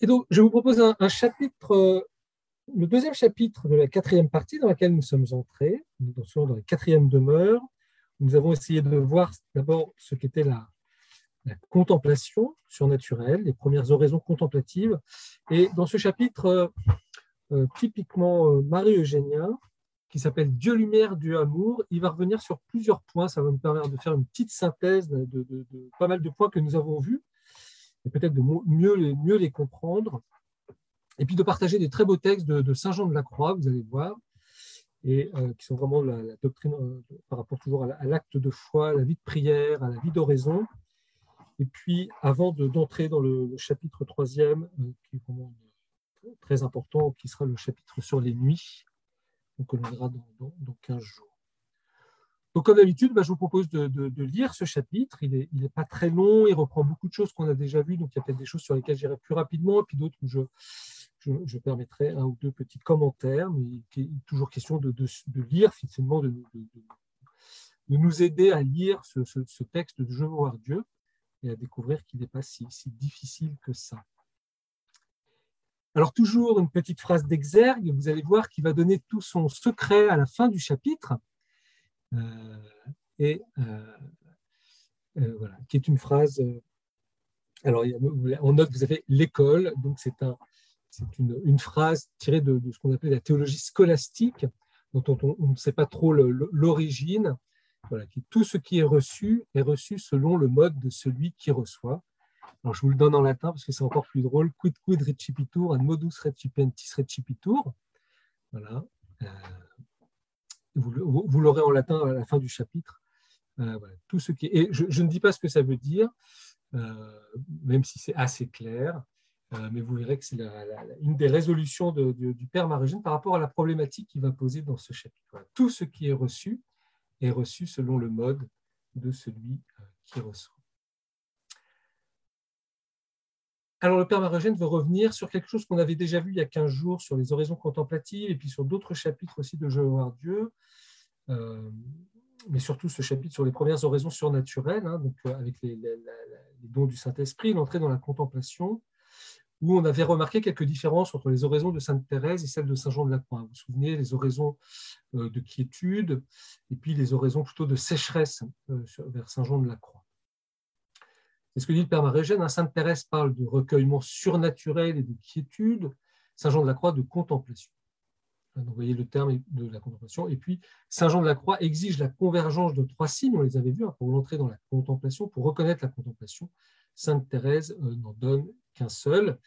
Et donc, je vous propose un, chapitre, euh, le deuxième chapitre de la quatrième partie dans laquelle nous sommes entrés, nous sommes dans la quatrième demeure. Nous avons essayé de voir d'abord ce qu'était la, la contemplation surnaturelle, les premières oraisons contemplatives. Et dans ce chapitre, euh, euh, typiquement Marie-Eugénien, qui s'appelle Dieu lumière, Dieu amour, il va revenir sur plusieurs points. Ça va me permettre de faire une petite synthèse de, pas mal de points que nous avons vus, et peut-être de mieux, les comprendre. Et puis de partager des très beaux textes de, Saint Jean de la Croix, vous allez voir, et qui sont vraiment la, doctrine par rapport toujours à l'acte de foi, à la vie de prière, à la vie d'oraison, et puis, avant d'entrer dans le, chapitre troisième, euh, qui est vraiment très important, qui sera le chapitre sur les nuits, que l'on verra dans, 15 jours. Donc, comme d'habitude, bah, je vous propose de, lire ce chapitre. Il n'est est pas très long, il reprend beaucoup de choses qu'on a déjà vues, donc il y a peut-être des choses sur lesquelles j'irai plus rapidement, et puis d'autres où je, permettrai un ou deux petits commentaires, mais il est toujours question de, lire, finalement, de, nous aider à lire ce, texte de Je veux voir Dieu et à découvrir qu'il n'est pas si, difficile que ça. Alors toujours une petite phrase d'exergue, vous allez voir qu'il va donner tout son secret à la fin du chapitre, et euh, euh, voilà, qui est une phrase. alors on note, vous avez l'école, donc c'est un, une, une, phrase tirée de, ce qu'on appelle la théologie scolastique, dont on, ne sait pas trop l'origine, voilà, tout ce qui est reçu est reçu selon le mode de celui qui reçoit. Alors, je vous le donne en latin parce que c'est encore plus drôle. Quid quid recipitur, ad modus recipientis recipitur. Voilà. Euh, vous, l'aurez en latin à la fin du chapitre. Euh, tout ce qui Et je, ne dis pas ce que ça veut dire, euh, même si c'est assez clair, mais vous verrez que c'est une des résolutions du Père Marugène par rapport à la problématique qu'il va poser dans ce chapitre. Tout ce qui est reçu est reçu selon le mode de celui euh, qui reçoit. Alors, le Père Marogène veut revenir sur quelque chose qu'on avait déjà vu il y a 15 jours sur les oraisons contemplatives et puis sur d'autres chapitres aussi de voir Dieu, euh, mais surtout ce chapitre sur les premières oraisons surnaturelles, hein, donc euh, avec les, les, dons du Saint-Esprit, l'entrée dans la contemplation, où on avait remarqué quelques différences entre les oraisons de Sainte Thérèse et celles de Saint Jean de la Croix. Vous vous souvenez, les oraisons euh, de quiétude et puis les oraisons plutôt de sécheresse vers Saint Jean de la Croix. C'est ce que dit le Père Marégène. Hein. Sainte Thérèse parle de recueillement surnaturel et de quiétude, Saint Jean de la Croix de contemplation. Hein, vous voyez le terme de la contemplation. Et puis, Saint Jean de la Croix exige la convergence de trois signes, on les avait vus, hein, pour entrer dans la contemplation, pour reconnaître la contemplation. Sainte Thérèse euh, n'en donne qu'un seul,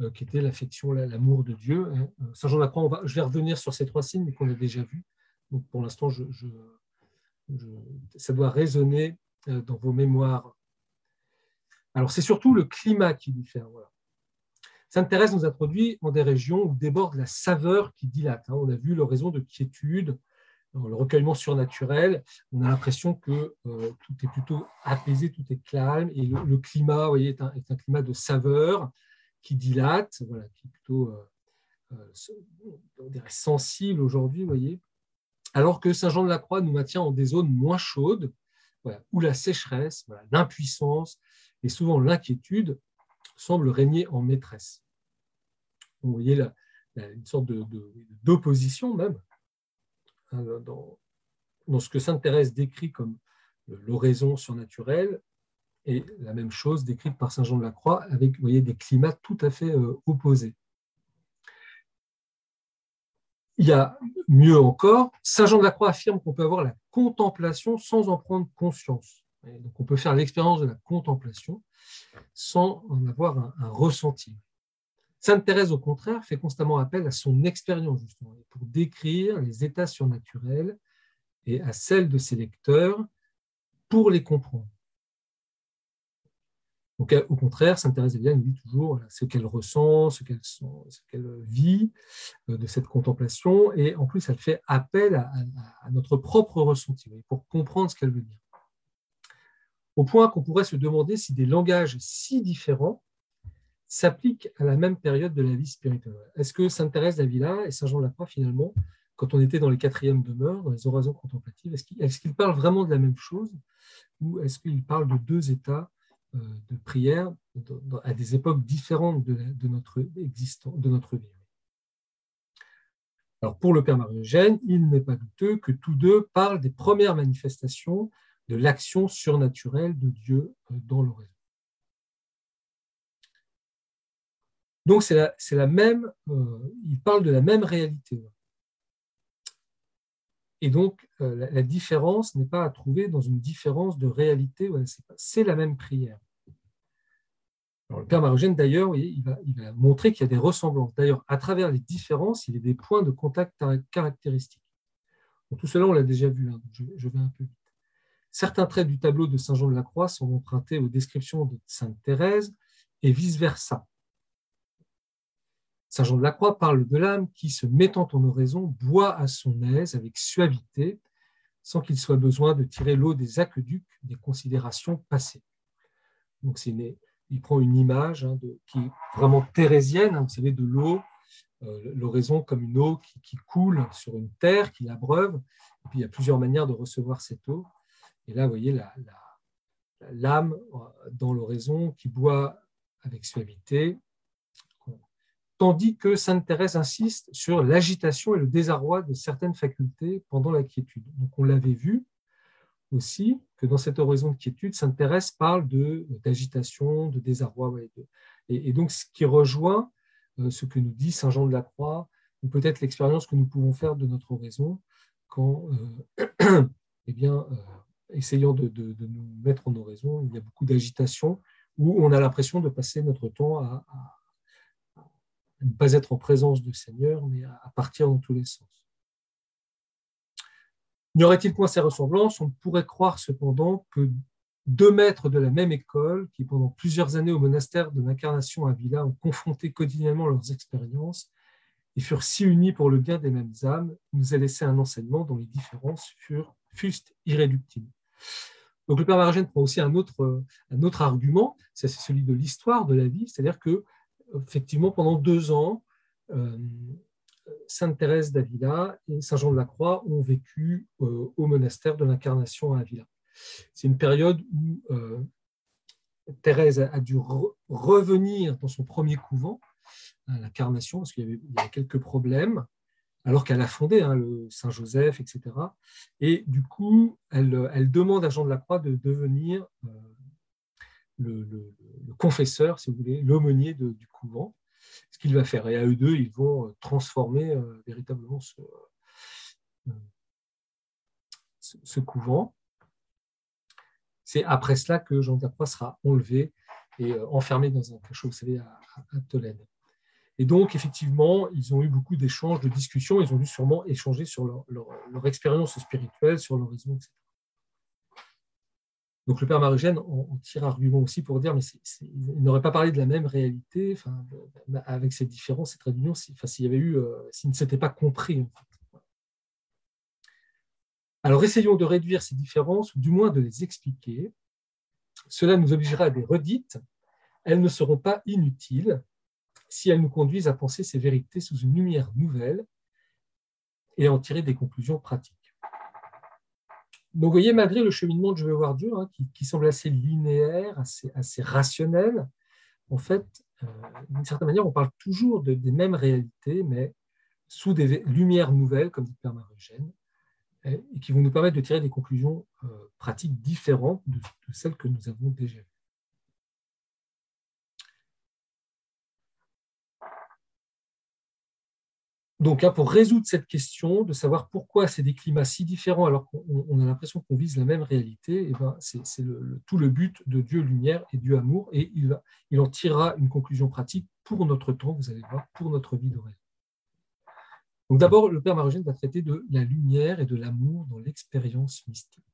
euh, qui était l'affection, l'amour de Dieu. Euh, Saint Jean de la Croix, je vais revenir sur ces trois signes, qu'on a déjà vus. Donc pour l'instant, ça doit résonner dans vos mémoires. Alors c'est surtout le climat qui diffère. Voilà. Sainte Thérèse nous introduit dans des régions où déborde la saveur qui dilate. Hein. On a vu l'oraison de quiétude, le recueillement surnaturel, on a l'impression que euh, tout est plutôt apaisé, tout est calme, et le, climat voyez, est, un, climat de saveur qui dilate, voilà, qui est plutôt euh, euh, sensible aujourd'hui, voyez. Alors que Saint Jean de la Croix nous maintient en des zones moins chaudes, où la sécheresse, l'impuissance et souvent l'inquiétude semblent régner en maîtresse. vous voyez là, une sorte d'opposition même Hein, dans, ce que Sainte Thérèse décrit comme l'oraison surnaturelle, et la même chose décrite par Saint Jean de la Croix avec vous des climats tout à fait euh, opposés. Il y a mieux encore, Saint Jean de la Croix affirme qu'on peut avoir la contemplation sans en prendre conscience. Donc on peut faire l'expérience de la contemplation sans en avoir un ressenti. Sainte Thérèse, au contraire, fait constamment appel à son expérience, justement, pour décrire les états surnaturels et à celle de ses lecteurs pour les comprendre. Donc, au contraire, Sainte Thérèse nous dit toujours ce qu'elle ressent, ce qu'elle vit euh, de cette contemplation, et en plus, elle fait appel à notre propre ressenti pour comprendre ce qu'elle veut dire. Au point qu'on pourrait se demander si des langages si différents s'applique à la même période de la vie spirituelle. Est-ce que Sainte Thérèse d'Avila et Saint Jean de finalement, quand on était dans les quatrièmes demeures, dans les oraisons contemplatives, est-ce qu'ils parlent vraiment de la même chose ou est-ce qu'ils parlent de deux états de prière à des époques différentes de, notre, existence, de notre vie? Pour le Père Marie-Eugène, il n'est pas douteux que tous deux parlent des premières manifestations de l'action surnaturelle de Dieu dans l'oraison. Donc c'est la, même, il parle de la même réalité. Et donc, euh, la, différence n'est pas à trouver dans une différence de réalité, c'est la même prière. le Père Marogène, d'ailleurs, il va, montrer qu'il y a des ressemblances. D'ailleurs, à travers les différences, il y a des points de contact caractéristiques. tout cela, on l'a déjà vu, hein, je, je, vais un peu vite. Certains traits du tableau de Saint Jean de la Croix sont empruntés aux descriptions de Sainte Thérèse et vice-versa. Saint Jean de la Croix parle de l'âme qui, se mettant en oraison, boit à son aise avec suavité, sans qu'il soit besoin de tirer l'eau des aqueducs des considérations passées. Donc il prend une image hein, qui est vraiment thérésienne, hein, vous savez, de l'eau, euh, l'oraison comme une eau qui, coule sur une terre, qui l'abreuve. Et puis il y a plusieurs manières de recevoir cette eau. Et là, vous voyez l'âme euh, dans l'oraison qui boit avec suavité, tandis que Sainte Thérèse insiste sur l'agitation et le désarroi de certaines facultés pendant la quiétude. Donc on l'avait vu aussi que dans cette horizon de quiétude, Sainte Thérèse parle d'agitation, de, désarroi, et, donc ce qui rejoint euh, ce que nous dit Saint Jean de la Croix, ou peut-être l'expérience que nous pouvons faire de notre oraison quand, euh, eh bien, essayant de, nous mettre en oraison, il y a beaucoup d'agitation, où on a l'impression de passer notre temps à ne pas être en présence du Seigneur, mais à partir dans tous les sens. N'y aurait-il point ces ressemblances? On pourrait croire cependant que deux maîtres de la même école, qui pendant plusieurs années au monastère de l'Incarnation à Villa ont confronté quotidiennement leurs expériences et furent si unis pour le bien des mêmes âmes, nous a laissé un enseignement dont les différences furent fustes irréductibles. Donc le Père Maragène prend aussi un autre, autre argument, c'est celui de l'histoire de la vie, c'est-à-dire que effectivement, pendant deux ans, euh, Sainte Thérèse d'Avila et Saint Jean de la Croix ont vécu euh, au monastère de l'Incarnation à Avila. C'est une période où euh, Thérèse a, dû revenir dans son premier couvent, à l'Incarnation, parce qu'il y, avait quelques problèmes, alors qu'elle a fondé hein, le Saint-Joseph, etc. Et du coup, elle, demande à Jean de la Croix de devenir le, confesseur, si vous voulez, l'aumônier du couvent, ce qu'il va faire. Et à eux deux, ils vont euh, transformer euh, véritablement euh, ce, couvent. C'est après cela que Jean Croix sera enlevé et enfermé dans un cachot, vous savez, à, Tolède. Et donc, effectivement, ils ont eu beaucoup d'échanges, de discussions, ils ont dû sûrement échanger sur leur, expérience spirituelle, sur l'horizon, etc. Donc le père Marugène en, tire argument aussi pour dire, mais il n'aurait pas parlé de la même réalité, enfin, avec ces différences, ces traits d'union, s'il y avait eu, euh, s'il ne s'était pas compris. Alors essayons de réduire ces différences, ou du moins de les expliquer. Cela nous obligera à des redites. Elles ne seront pas inutiles si elles nous conduisent à penser ces vérités sous une lumière nouvelle et à en tirer des conclusions pratiques. Donc, vous voyez, malgré le cheminement de Je vais voir Dieu, hein, qui, semble assez linéaire, assez, rationnel, en fait, euh, d'une certaine manière, on parle toujours de, des mêmes réalités, mais sous des lumières nouvelles, comme dit Père Marugène, et qui vont nous permettre de tirer des conclusions euh, pratiques différentes de, celles que nous avons déjà vues. Donc, hein, pour résoudre cette question, de savoir pourquoi c'est des climats si différents alors qu'on a l'impression qu'on vise la même réalité, eh ben, c'est tout le but de Dieu lumière et Dieu amour, et il, en tirera une conclusion pratique pour notre temps, vous allez voir, pour notre vie rêve. Donc d'abord, le Père Marogène va traiter de la lumière et de l'amour dans l'expérience mystique.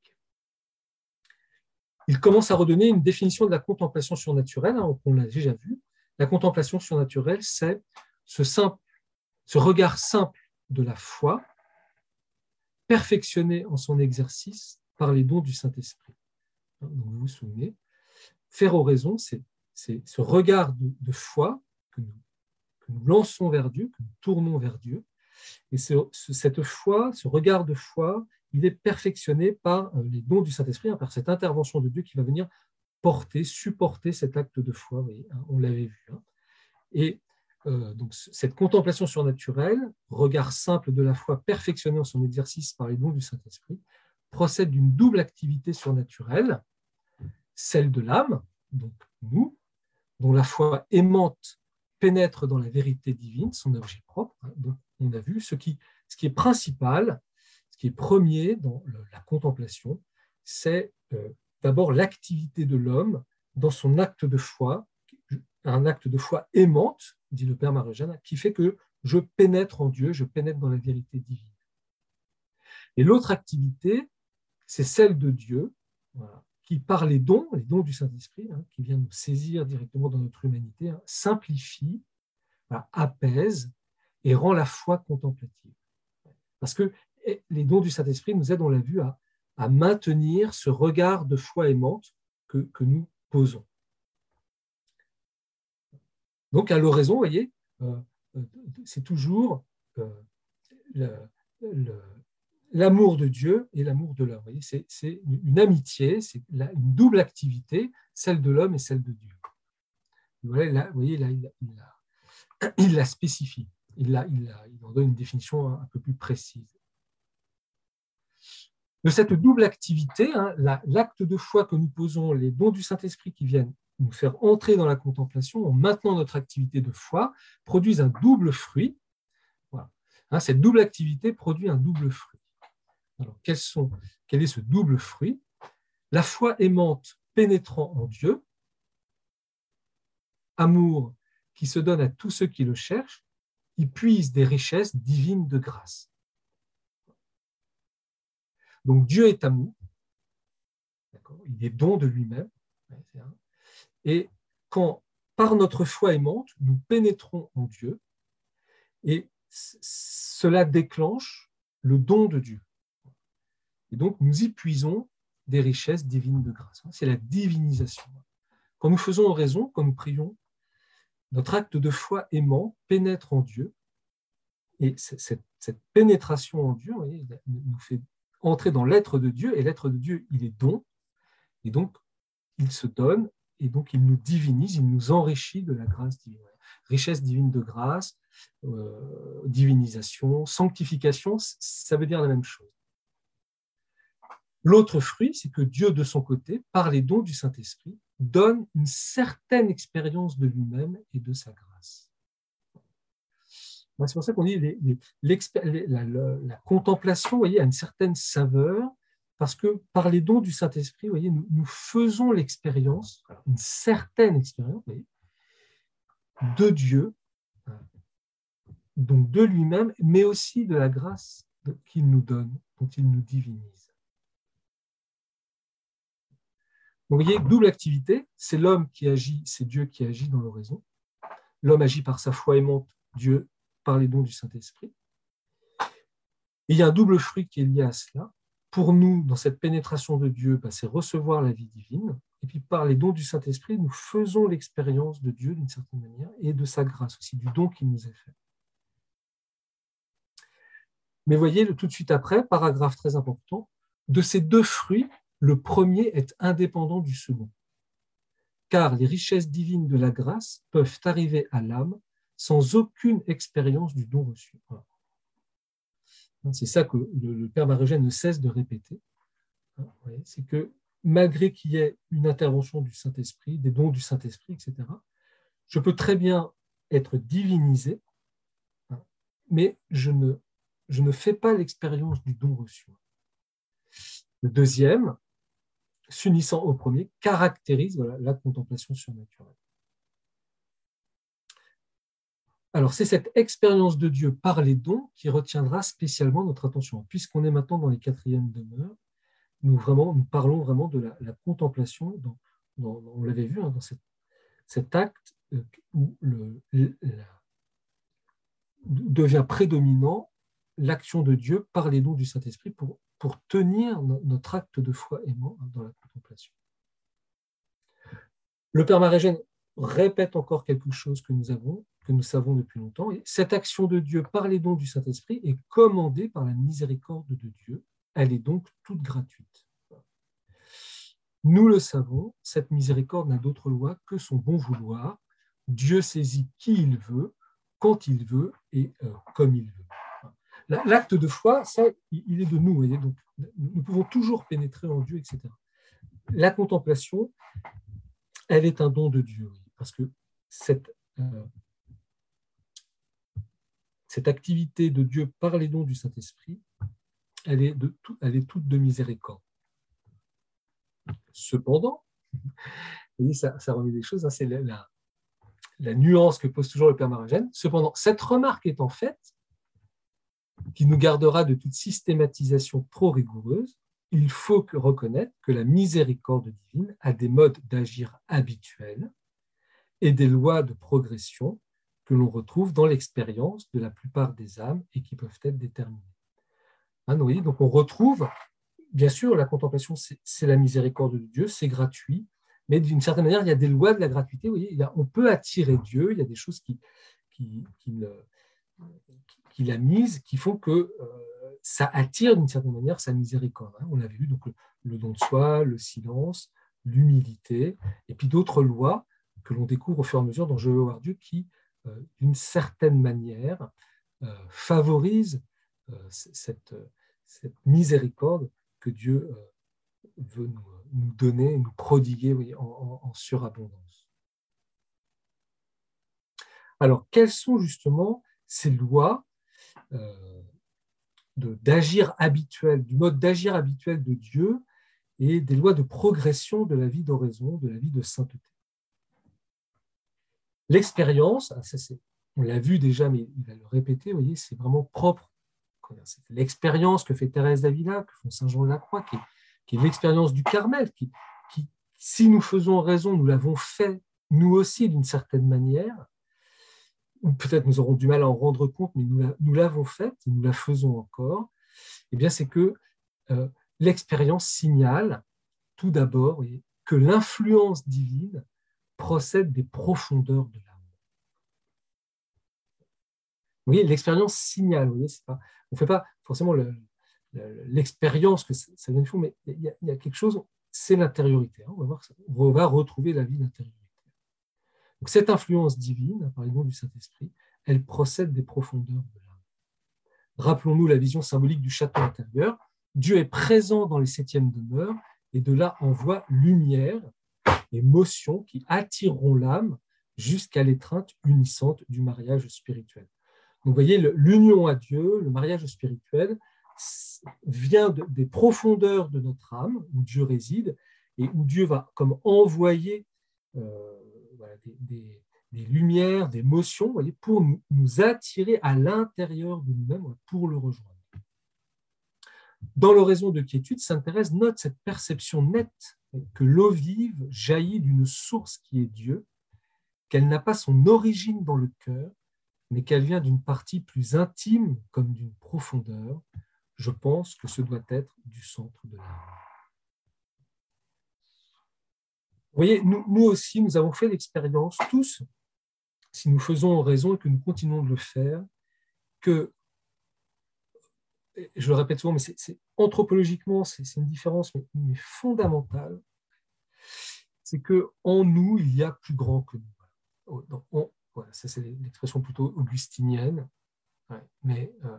Il commence à redonner une définition de la contemplation surnaturelle, hein, on l'a déjà vu. La contemplation surnaturelle, c'est ce simple ce regard simple de la foi, perfectionné en son exercice par les dons du Saint-Esprit. Hein, vous vous souvenez, faire oraison, c'est ce regard de, foi que nous, lançons vers Dieu, que nous tournons vers Dieu. Et cette foi, ce regard de foi, il est perfectionné par euh, les dons du Saint-Esprit, hein, par cette intervention de Dieu qui va venir porter, supporter cet acte de foi. Hein, on l'avait vu. Et euh, donc, cette contemplation surnaturelle, regard simple de la foi perfectionné en son exercice par les dons du Saint-Esprit, procède d'une double activité surnaturelle, celle de l'âme, donc nous, dont la foi aimante pénètre dans la vérité divine, son objet propre. Hein. On a vu ce qui, ce qui est principal, ce qui est premier dans la contemplation, c'est euh, d'abord l'activité de l'homme dans son acte de foi, un acte de foi aimante, dit le Père Marie-Jeanne, qui fait que je pénètre en Dieu, je pénètre dans la vérité divine. Et l'autre activité, c'est celle de Dieu, qui par les dons, les dons du Saint-Esprit, hein, qui vient nous saisir directement dans notre humanité, hein, simplifie, apaise et rend la foi contemplative. Parce que eh, les dons du Saint-Esprit nous aident, on l'a vu, à, maintenir ce regard de foi aimante que nous posons. Donc à l'oraison, vous voyez, euh, euh, c'est toujours euh, l'amour de Dieu et l'amour de l'homme. C'est une amitié, c'est une double activité, celle de l'homme et celle de Dieu. vous voyez, là, il, la spécifie, il en donne une définition un peu plus précise de cette double activité, hein, l'acte de foi que nous posons, les dons du Saint-Esprit qui viennent nous faire entrer dans la contemplation en maintenant notre activité de foi, produisent un double fruit. Hein, cette double activité produit un double fruit. Alors, quel est ce double fruit? La foi aimante pénétrant en Dieu, amour qui se donne à tous ceux qui le cherchent, il puise des richesses divines de grâce. Donc Dieu est amour, il est don de lui-même. Et quand, par notre foi aimante, nous pénétrons en Dieu, et cela déclenche le don de Dieu. Et donc nous y puisons des richesses divines de grâce. C'est la divinisation. Quand nous faisons raison, quand nous prions, notre acte de foi aimant pénètre en Dieu. Et cette, pénétration en Dieu nous fait entrer dans l'être de Dieu, et l'être de Dieu, il est don, et donc il se donne, et donc il nous divinise, il nous enrichit de la grâce divine. Richesse divine de grâce, euh, divinisation, sanctification, ça veut dire la même chose. L'autre fruit, c'est que Dieu, de son côté, par les dons du Saint-Esprit, donne une certaine expérience de lui-même et de sa grâce. C'est pour ça qu'on dit la, la, contemplation voyez, a une certaine saveur, parce que par les dons du Saint-Esprit, voyez, nous, faisons l'expérience, une certaine expérience de Dieu, donc de lui-même, mais aussi de la grâce qu'il nous donne, dont il nous divinise. Donc, vous voyez, double activité, c'est l'homme qui agit, c'est Dieu qui agit dans l'oraison. L'homme agit par sa foi aimante, Dieu par les dons du Saint-Esprit. Il y a un double fruit qui est lié à cela. Pour nous, dans cette pénétration de Dieu, bah, c'est recevoir la vie divine. Et puis par les dons du Saint-Esprit, nous faisons l'expérience de Dieu d'une certaine manière et de sa grâce aussi, du don qu'il nous a fait. Mais voyez, tout de suite après, paragraphe très important, de ces deux fruits, le premier est indépendant du second. Car les richesses divines de la grâce peuvent arriver à l'âme sans aucune expérience du don reçu. C'est ça que le, Père Marogène ne cesse de répéter. Hein, c'est que malgré qu'il y ait une intervention du Saint-Esprit, des dons du Saint-Esprit, etc., je peux très bien être divinisé, hein, mais je ne fais pas l'expérience du don reçu. Le deuxième, s'unissant au premier, caractérise la contemplation surnaturelle. Alors, c'est cette expérience de Dieu par les dons qui retiendra spécialement notre attention. Puisqu'on est maintenant dans les quatrièmes demeures, nous, vraiment, nous parlons vraiment de la, contemplation, on l'avait vu, hein, dans cet acte euh, où le, devient prédominant l'action de Dieu par les dons du Saint-Esprit pour, pour tenir notre acte de foi aimant dans la contemplation. Le Père Marégène répète encore quelque chose que nous avons, que nous savons depuis longtemps. Et cette action de Dieu par les dons du Saint-Esprit est commandée par la miséricorde de Dieu. Elle est donc toute gratuite. Nous le savons, cette miséricorde n'a d'autre loi que son bon vouloir. Dieu saisit qui il veut, quand il veut et euh, comme il veut. L'acte de foi, ça, il est de nous. Donc, nous pouvons toujours pénétrer en Dieu, etc. La contemplation, elle est un don de Dieu, parce que cette, euh, cette activité de Dieu par les dons du Saint-Esprit, elle est, de tout, elle est toute de miséricorde. Cependant, vous ça, remet des choses, hein, c'est la, la, nuance que pose toujours le Père Maragène. Cependant, cette remarque étant faite, qui nous gardera de toute systématisation trop rigoureuse, il faut que reconnaître que la miséricorde divine a des modes d'agir habituels et des lois de progression que l'on retrouve dans l'expérience de la plupart des âmes et qui peuvent être déterminées. Hein, donc on retrouve, bien sûr, la contemplation, c'est la miséricorde de Dieu, c'est gratuit, mais d'une certaine manière, il y a des lois de la gratuité. Vous voyez, on peut attirer Dieu, il y a des choses qui, qui, qu'il a mises qui font que euh, ça attire d'une certaine manière sa miséricorde. Hein. On avait vu donc le, don de soi, le silence, l'humilité, et puis d'autres lois que l'on découvre au fur et à mesure dans Je veux voir Dieu qui, d'une certaine manière, euh, favorisent cette, cette, miséricorde que Dieu veut nous, donner, nous prodiguer en surabondance. Alors, quelles sont justement ces lois euh, d'agir habituel, du mode d'agir habituel de Dieu et des lois de progression de la vie d'oraison, de la vie de sainteté? L'expérience, ah, on l'a vu déjà, mais il va le répéter, c'est vraiment propre. C'est l'expérience que fait Thérèse d'Avila, que font Saint Jean de la Croix, qui est, l'expérience du Carmel, qui, qui, si nous faisons raison, nous l'avons fait nous aussi d'une certaine manière, ou peut-être nous aurons du mal à en rendre compte, mais nous l'avons faite, nous la faisons encore, eh bien c'est que euh, l'expérience signale tout d'abord que l'influence divine procède des profondeurs de l'âme. Vous voyez, l'expérience signale, vous pas, on ne fait pas forcément l'expérience que ça vient fond, mais il y, a, quelque chose, c'est l'intériorité. Hein. on, va voir, on va retrouver la vie d'intériorité cette influence divine, par exemple du Saint-Esprit, elle procède des profondeurs de l'âme. Rappelons-nous la vision symbolique du château intérieur. Dieu est présent dans les septièmes demeures et de là envoie lumière et motion qui attireront l'âme jusqu'à l'étreinte unissante du mariage spirituel. Donc, vous voyez, l'union à Dieu, le mariage spirituel, vient des profondeurs de notre âme, où Dieu réside, et où Dieu va comme envoyer euh, des, lumières, des motions, pour nous, attirer à l'intérieur de nous-mêmes, pour le rejoindre. Dans l'oraison de quiétude, Sainte Thérèse note cette perception nette que l'eau vive jaillit d'une source qui est Dieu, qu'elle n'a pas son origine dans le cœur, mais qu'elle vient d'une partie plus intime comme d'une profondeur. Je pense que ce doit être du centre de l'âme. Vous voyez, nous, aussi, nous avons fait l'expérience, tous, si nous faisons raison et que nous continuons de le faire, que, je le répète souvent, mais c'est anthropologiquement, c'est une différence mais, fondamentale, c'est que en nous, il y a plus grand que nous. voilà, ça c'est l'expression plutôt augustinienne, mais euh,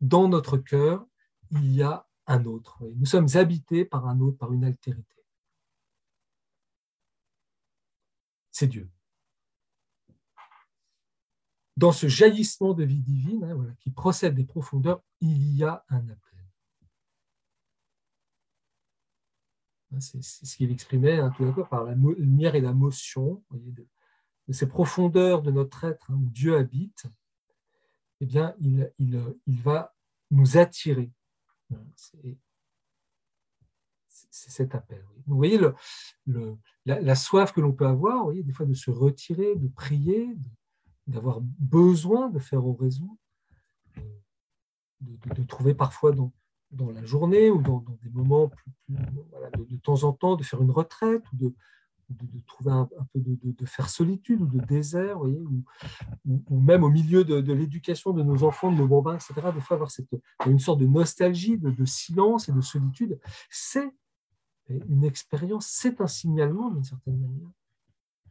dans notre cœur, il y a un autre. Nous sommes habités par un autre, par une altérité. c'est Dieu. Dans ce jaillissement de vie divine hein, qui procède des profondeurs, il y a un appel. Hein, c'est ce qu'il exprimait hein, tout d'abord par la lumière et la motion de, ces profondeurs de notre être où Dieu habite. Eh bien, il, va nous attirer c'est cet appel. Vous voyez la, soif que l'on peut avoir, des fois de se retirer, de prier, d'avoir besoin de faire oraison, de, de, trouver parfois dans, dans, la journée ou dans, des moments de, temps en temps de faire une retraite ou de, trouver un, peu de, faire solitude ou de désert, ou, même au milieu de, l'éducation de nos enfants, de nos bambins, etc., des fois avoir cette, une sorte de nostalgie, de, silence et de solitude, c'est une expérience, c'est un signalement d'une certaine manière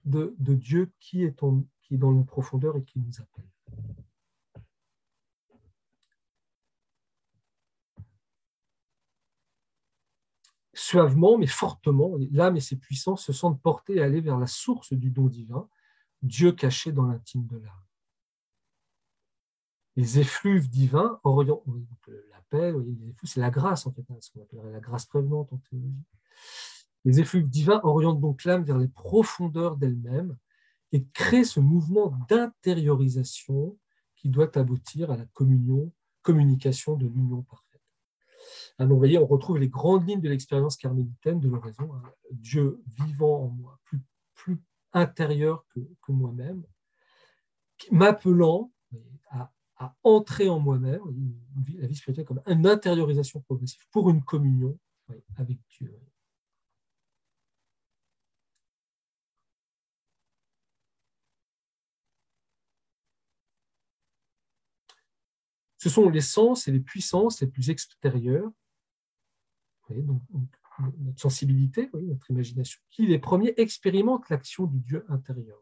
de, Dieu qui est, qui est dans nos profondeurs et qui nous appelle. Suavement, mais fortement, l'âme et ses puissances se sentent portées à aller vers la source du don divin, Dieu caché dans l'intime de l'âme. Les effluves divins orientent, l'appel, c'est la grâce en fait, hein, ce qu'on appellerait la grâce prévenante en théologie. Les effluves divins orientent donc l'âme vers les profondeurs d'elle-même et créent ce mouvement d'intériorisation qui doit aboutir à la communion, communication de l'union parfaite. Alors, vous voyez, on retrouve les grandes lignes de l'expérience carmélitaine de l'oraison. Hein. Dieu vivant en moi, plus, intérieur que, moi-même, m'appelant à, entrer en moi-même, la vie spirituelle comme une intériorisation progressive pour une communion avec Dieu. Ce sont les sens et les puissances les plus extérieures, notre sensibilité, notre imagination, qui les premiers expérimentent l'action du Dieu intérieur.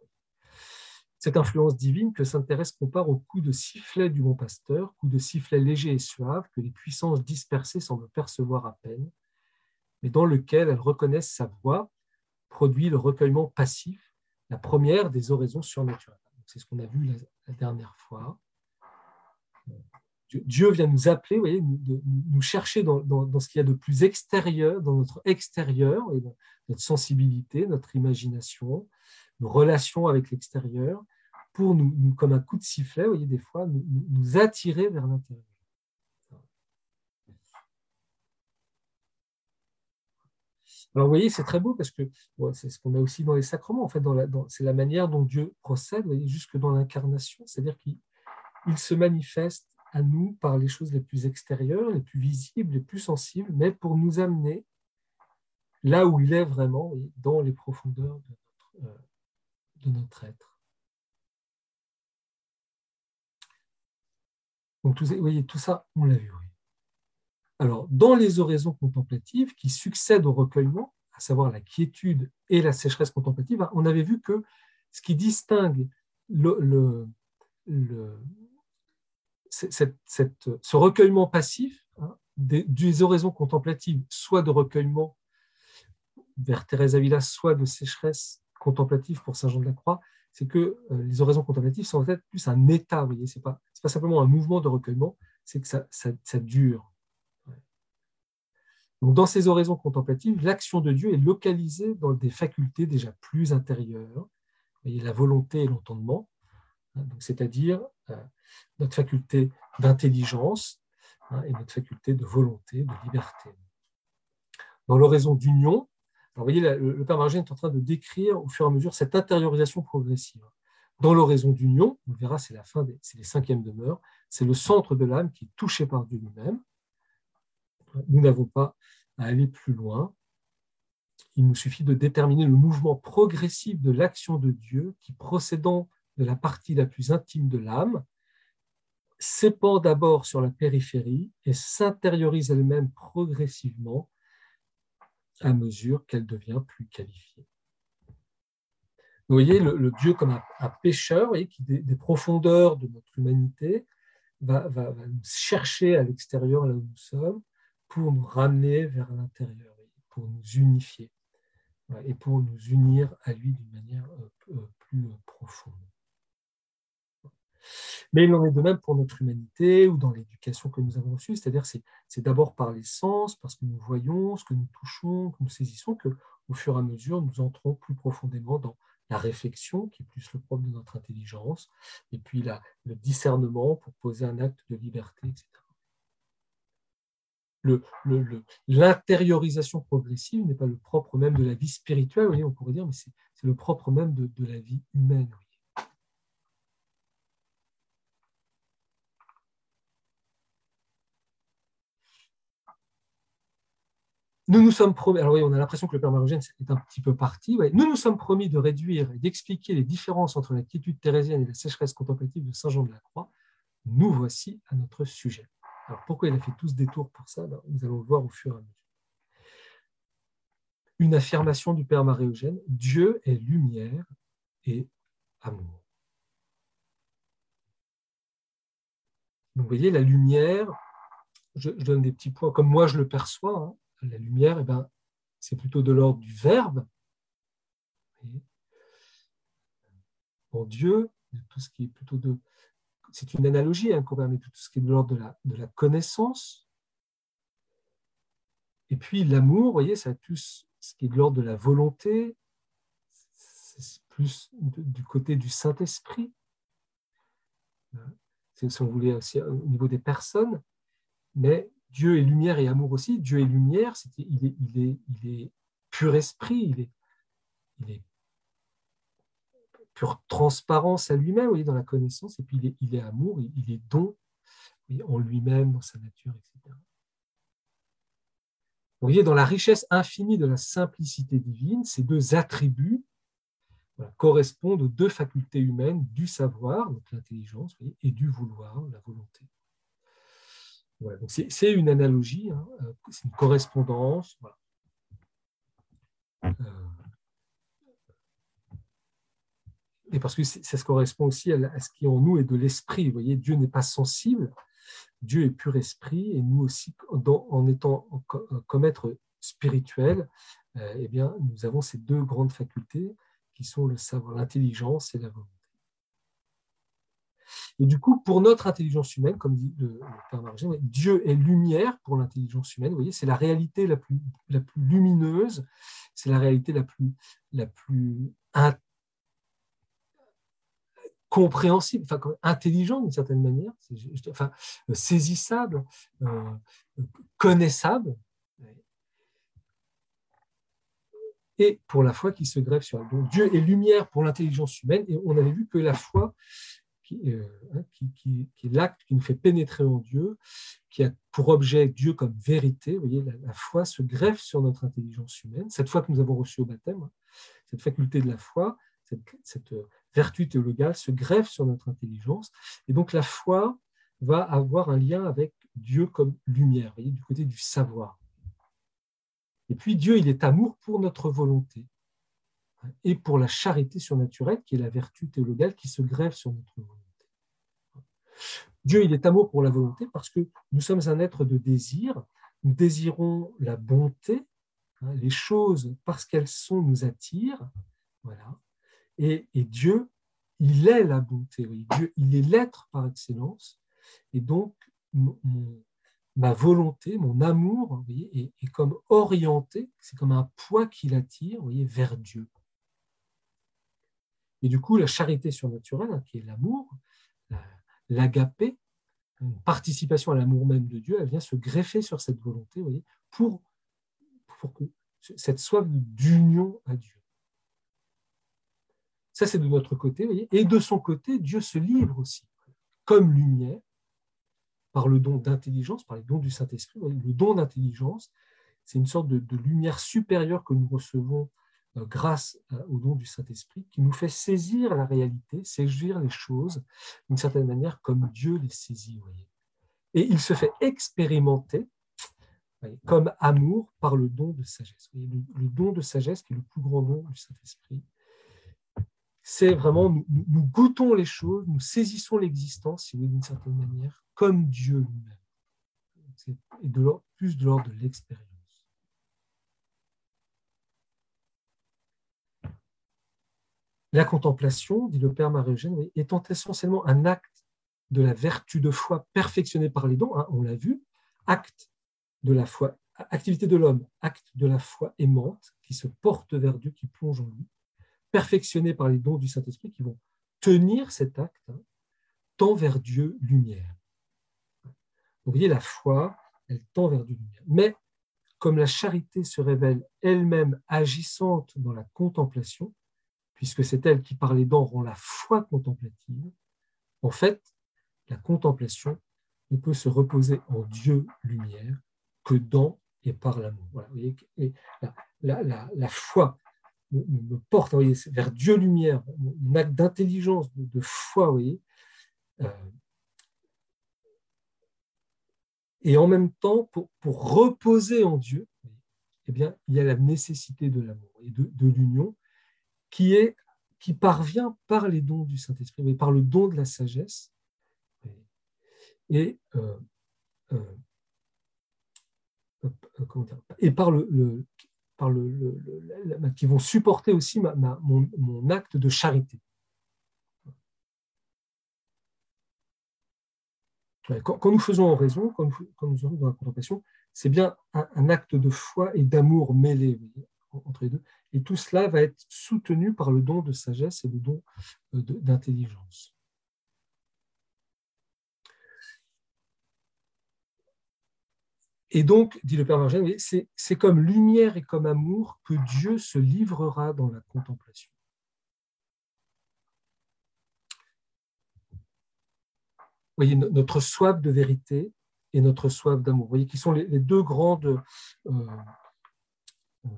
Cette influence divine que Sainte Thérèse compare au coup de sifflet du bon pasteur, coup de sifflet léger et suave que les puissances dispersées semblent percevoir à peine, mais dans lequel elles reconnaissent sa voix, produit le recueillement passif, la première des oraisons surnaturelles. C'est ce qu'on a vu la dernière fois. Dieu vient nous appeler, voyez, nous, chercher dans, ce qu'il y a de plus extérieur, dans notre extérieur, notre sensibilité, notre imagination, nos relations avec l'extérieur, pour nous, comme un coup de sifflet, voyez, des fois, nous, attirer vers l'intérieur. Alors, vous voyez, c'est très beau parce que c'est ce qu'on a aussi dans les sacrements. En fait, c'est la manière dont Dieu procède, jusque dans l'incarnation. C'est-à-dire qu'il se manifeste à nous par les choses les plus extérieures, les plus visibles, les plus sensibles, mais pour nous amener là où il est vraiment, dans les profondeurs de notre, euh, être. Donc, vous voyez, tout ça, on l'a vu. Alors, dans les oraisons contemplatives qui succèdent au recueillement, à savoir la quiétude et la sécheresse contemplative, on avait vu que ce qui distingue le ce recueillement passif hein, des, oraisons contemplatives, soit de recueillement vers Thérèse Avila, soit de sécheresse contemplative pour Saint Jean de la Croix, c'est que euh, les oraisons contemplatives sont peut-être plus un état, vous voyez, ce n'est pas, simplement un mouvement de recueillement, c'est que ça, dure. Donc, dans ces oraisons contemplatives, l'action de Dieu est localisée dans des facultés déjà plus intérieures, voyez, la volonté et l'entendement, c'est-à-dire euh, notre faculté d'intelligence hein, et notre faculté de volonté, de liberté. Dans l'oraison d'union, vous voyez, le, Père Margène est en train de décrire au fur et à mesure cette intériorisation progressive. Dans l'oraison d'union, on verra, c'est la fin, c'est les cinquièmes demeures, c'est le centre de l'âme qui est touché par Dieu lui-même. Nous n'avons pas à aller plus loin. Il nous suffit de déterminer le mouvement progressif de l'action de Dieu qui, procédant de la partie la plus intime de l'âme, s'épand d'abord sur la périphérie et s'intériorise elle-même progressivement à mesure qu'elle devient plus qualifiée. Vous voyez, le, Dieu comme un, pêcheur, qui des, profondeurs de notre humanité va, nous chercher à l'extérieur, là où nous sommes, pour nous ramener vers l'intérieur, pour nous unifier et pour nous unir à lui d'une manière euh, euh, plus profonde. Mais il en est de même pour notre humanité ou dans l'éducation que nous avons reçue, c'est-à-dire c'est, c'est d'abord par les sens, parce que nous voyons, ce que nous touchons, que nous saisissons, que au fur et à mesure nous entrons plus profondément dans la réflexion, qui est plus le propre de notre intelligence, et puis la, le discernement pour poser un acte de liberté, etc. L'intériorisation progressive n'est pas le propre même de la vie spirituelle, on pourrait dire, mais c'est, c'est le propre même de, de la vie humaine. Nous nous sommes promis, alors oui, on a l'impression que le Père Marogène est un petit peu parti, nous nous sommes promis de réduire et d'expliquer les différences entre la quiétude thérésienne et la sécheresse contemplative de Saint Jean de la Croix. Nous voici à notre sujet. Alors pourquoi il a fait tout ce détour pour ça? Ben, Nous allons le voir au fur et à mesure. une affirmation du Père Marie-Eugène, Dieu est lumière et amour. Donc vous voyez, la lumière, je, donne des petits points comme moi je le perçois, hein. La lumière, eh ben, c'est plutôt de l'ordre du verbe. En Dieu, tout ce qui est plutôt de... C'est une analogie hein, tout ce qui est de l'ordre de la, de la connaissance. Et puis l'amour, vous voyez, ça a plus ce qui est de l'ordre de la volonté, c'est plus du côté du Saint-Esprit. C'est si on voulait aussi au niveau des personnes, mais Dieu est lumière et amour aussi. Dieu est lumière, il, est, pur esprit, il est, pure transparence à lui-même, dans la connaissance, et puis il est, il est amour, il, est don en lui-même, dans sa nature, etc. Vous voyez, dans la richesse infinie de la simplicité divine, ces deux attributs correspondent aux deux facultés humaines du savoir, donc l'intelligence, et du vouloir, la volonté. C'est une analogie, hein, euh, c'est une correspondance. Euh, et parce que ça se correspond aussi à, ce qui en nous est de l'esprit. Vous voyez, Dieu n'est pas sensible, Dieu est pur esprit, et nous aussi, en étant comme être spirituel, euh, eh bien, nous avons ces deux grandes facultés qui sont le savoir, l'intelligence et la volonté. Et du coup, pour notre intelligence humaine, comme dit le, Père Dieu est lumière pour l'intelligence humaine. Vous voyez, c'est la réalité la plus, lumineuse, c'est la réalité la plus, compréhensible, enfin, intelligent d'une certaine manière, enfin, euh, saisissable, euh, connaissable, et pour la foi qui se grève sur elle. Donc Dieu est lumière pour l'intelligence humaine, et on avait vu que la foi, qui, euh, hein, est l'acte qui nous fait pénétrer en Dieu, qui a pour objet Dieu comme vérité, vous voyez, la, foi se greffe sur notre intelligence humaine, cette foi que nous avons reçue au baptême, hein, cette faculté de la foi, cette, cette vertu théologale se greffe sur notre intelligence. Et donc la foi va avoir un lien avec Dieu comme lumière, voyez, du côté du savoir. Et puis Dieu, il est amour pour notre volonté et pour la charité surnaturelle, qui est la vertu théologale qui se grève sur notre volonté. Dieu, il est amour pour la volonté parce que nous sommes un être de désir, nous désirons la bonté, hein, les choses parce qu'elles sont nous attirent, voilà. Et, Dieu, il est la bonté. Dieu, il est l'être par excellence. Et donc, ma volonté, mon amour est, comme orienté, c'est comme un poids qui l'attire voyez, vers Dieu. Et du coup, la charité surnaturelle, hein, qui est l'amour, l'agapé, une participation à l'amour même de Dieu, elle vient se greffer sur cette volonté voyez, pour, pour que cette soif d'union à Dieu. Ça, c'est de notre côté. Et de son côté, Dieu se livre aussi, comme lumière, par le don d'intelligence, par les dons du Saint-Esprit. Le don d'intelligence, c'est une sorte de, lumière supérieure que nous recevons grâce euh, au don du Saint-Esprit, qui nous fait saisir la réalité, saisir les choses d'une certaine manière comme Dieu les saisit. Et il se fait expérimenter comme amour par le don de sagesse. le don de sagesse qui est le plus grand don du Saint-Esprit c'est vraiment, nous, goûtons les choses, nous saisissons l'existence, si d'une certaine manière, comme Dieu lui-même. C'est plus de l'ordre de l'expérience. La contemplation, dit le Père Marie-Eugène, étant essentiellement un acte de la vertu de foi perfectionnée par les dons, hein, on l'a vu, acte de la foi, activité de l'homme, acte de la foi aimante qui se porte vers Dieu, qui plonge en lui perfectionnés par les dons du Saint-Esprit qui vont tenir cet acte hein, tend vers Dieu lumière. vous voyez, la foi, elle tend vers Dieu lumière. Mais comme la charité se révèle elle-même agissante dans la contemplation, puisque c'est elle qui par les dents rend la foi contemplative, en fait, la contemplation ne peut se reposer en Dieu lumière que dans et par l'amour. La, foi me, porte vers Dieu lumière, un acte d'intelligence, de, foi. Euh, et en même temps, pour, reposer en Dieu, eh bien, il y a la nécessité de l'amour et de, l'union qui, est, qui parvient par les dons du Saint-Esprit, mais par le don de la sagesse et, euh, euh, et par le, par le, qui vont supporter aussi mon, acte de charité. Quand, nous faisons en raison, quand nous, sommes dans la contemplation, c'est bien un, acte de foi et d'amour mêlé entre les deux. Et tout cela va être soutenu par le don de sagesse et le don euh, d'intelligence. Et donc, dit le Père Margène, c'est comme lumière et comme amour que Dieu se livrera dans la contemplation. Vous voyez, notre soif de vérité et notre soif d'amour. Voyez, qui sont les, deux grandes. Euh, euh,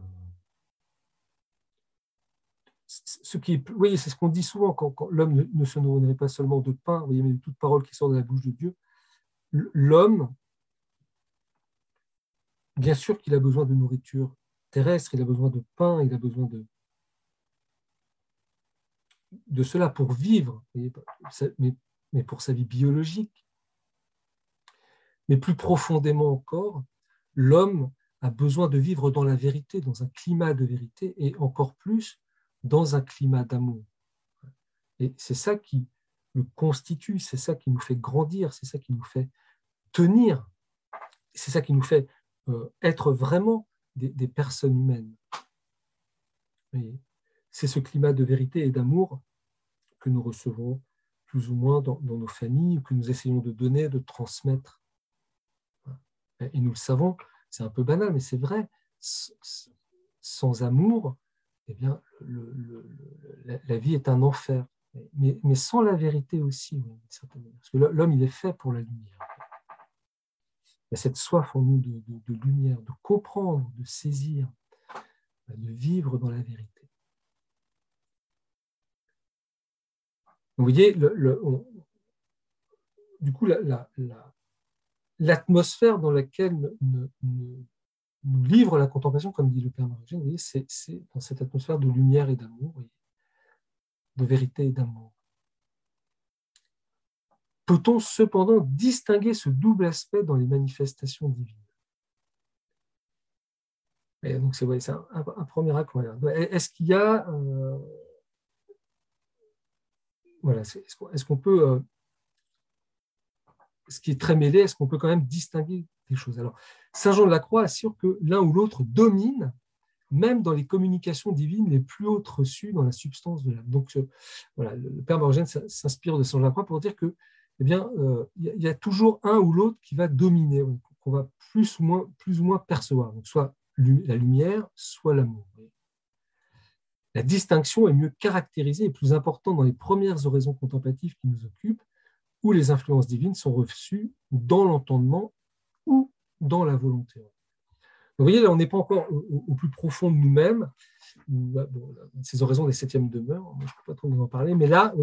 ce qui est, c'est ce qu'on dit souvent quand, l'homme ne, se nourrit pas seulement de pain, voyez, mais de toute parole qui sort de la bouche de Dieu. L'homme, Bien sûr qu'il a besoin de nourriture terrestre, il a besoin de pain, il a besoin de, de cela pour vivre, mais, pour sa vie biologique. Mais plus profondément encore, l'homme a besoin de vivre dans la vérité, dans un climat de vérité, et encore plus dans un climat d'amour. Et c'est ça qui le constitue, c'est ça qui nous fait grandir, c'est ça qui nous fait tenir, c'est ça qui nous fait euh, être vraiment des, personnes humaines. C'est ce climat de vérité et d'amour que nous recevons plus ou moins dans, nos familles, que nous essayons de donner, de transmettre. Et nous le savons, c'est un peu banal, mais c'est vrai, sans amour, eh bien, la, vie est un enfer. Mais, sans la vérité aussi, parce que l'homme, il est fait pour la lumière y a cette soif en nous de, lumière, de comprendre, de saisir, de vivre dans la vérité. Vous voyez, du coup, l'atmosphère dans laquelle nous, livre la contemplation, comme dit le Père Marigène, c'est dans cette atmosphère de lumière et d'amour, de vérité et d'amour. Peut-on cependant distinguer ce double aspect dans les manifestations divines? Donc c'est un, un, premier acte. Est-ce qu'il y a... Euh, voilà, est-ce qu'on peut... Euh, ce qui est très mêlé, est-ce qu'on peut quand même distinguer des choses Alors, Saint Jean de la Croix assure que l'un ou l'autre domine même dans les communications divines les plus hautes reçues dans la substance de l'âme. Donc, voilà, le Père Morgène s'inspire de Saint Jean de la Croix pour dire que eh bien, euh, il y, a toujours un ou l'autre qui va dominer, qu'on va plus ou moins, plus ou moins percevoir. Soit la lumière, soit l'amour. La distinction est mieux caractérisée et plus importante dans les premières oraisons contemplatives qui nous occupent, où les influences divines sont reçues dans l'entendement dans la volonté. vous voyez, là, on n'est pas encore au, plus profond de nous-mêmes. Bah, ces oraisons des septièmes demeures, je ne peux pas trop vous en parler, mais là,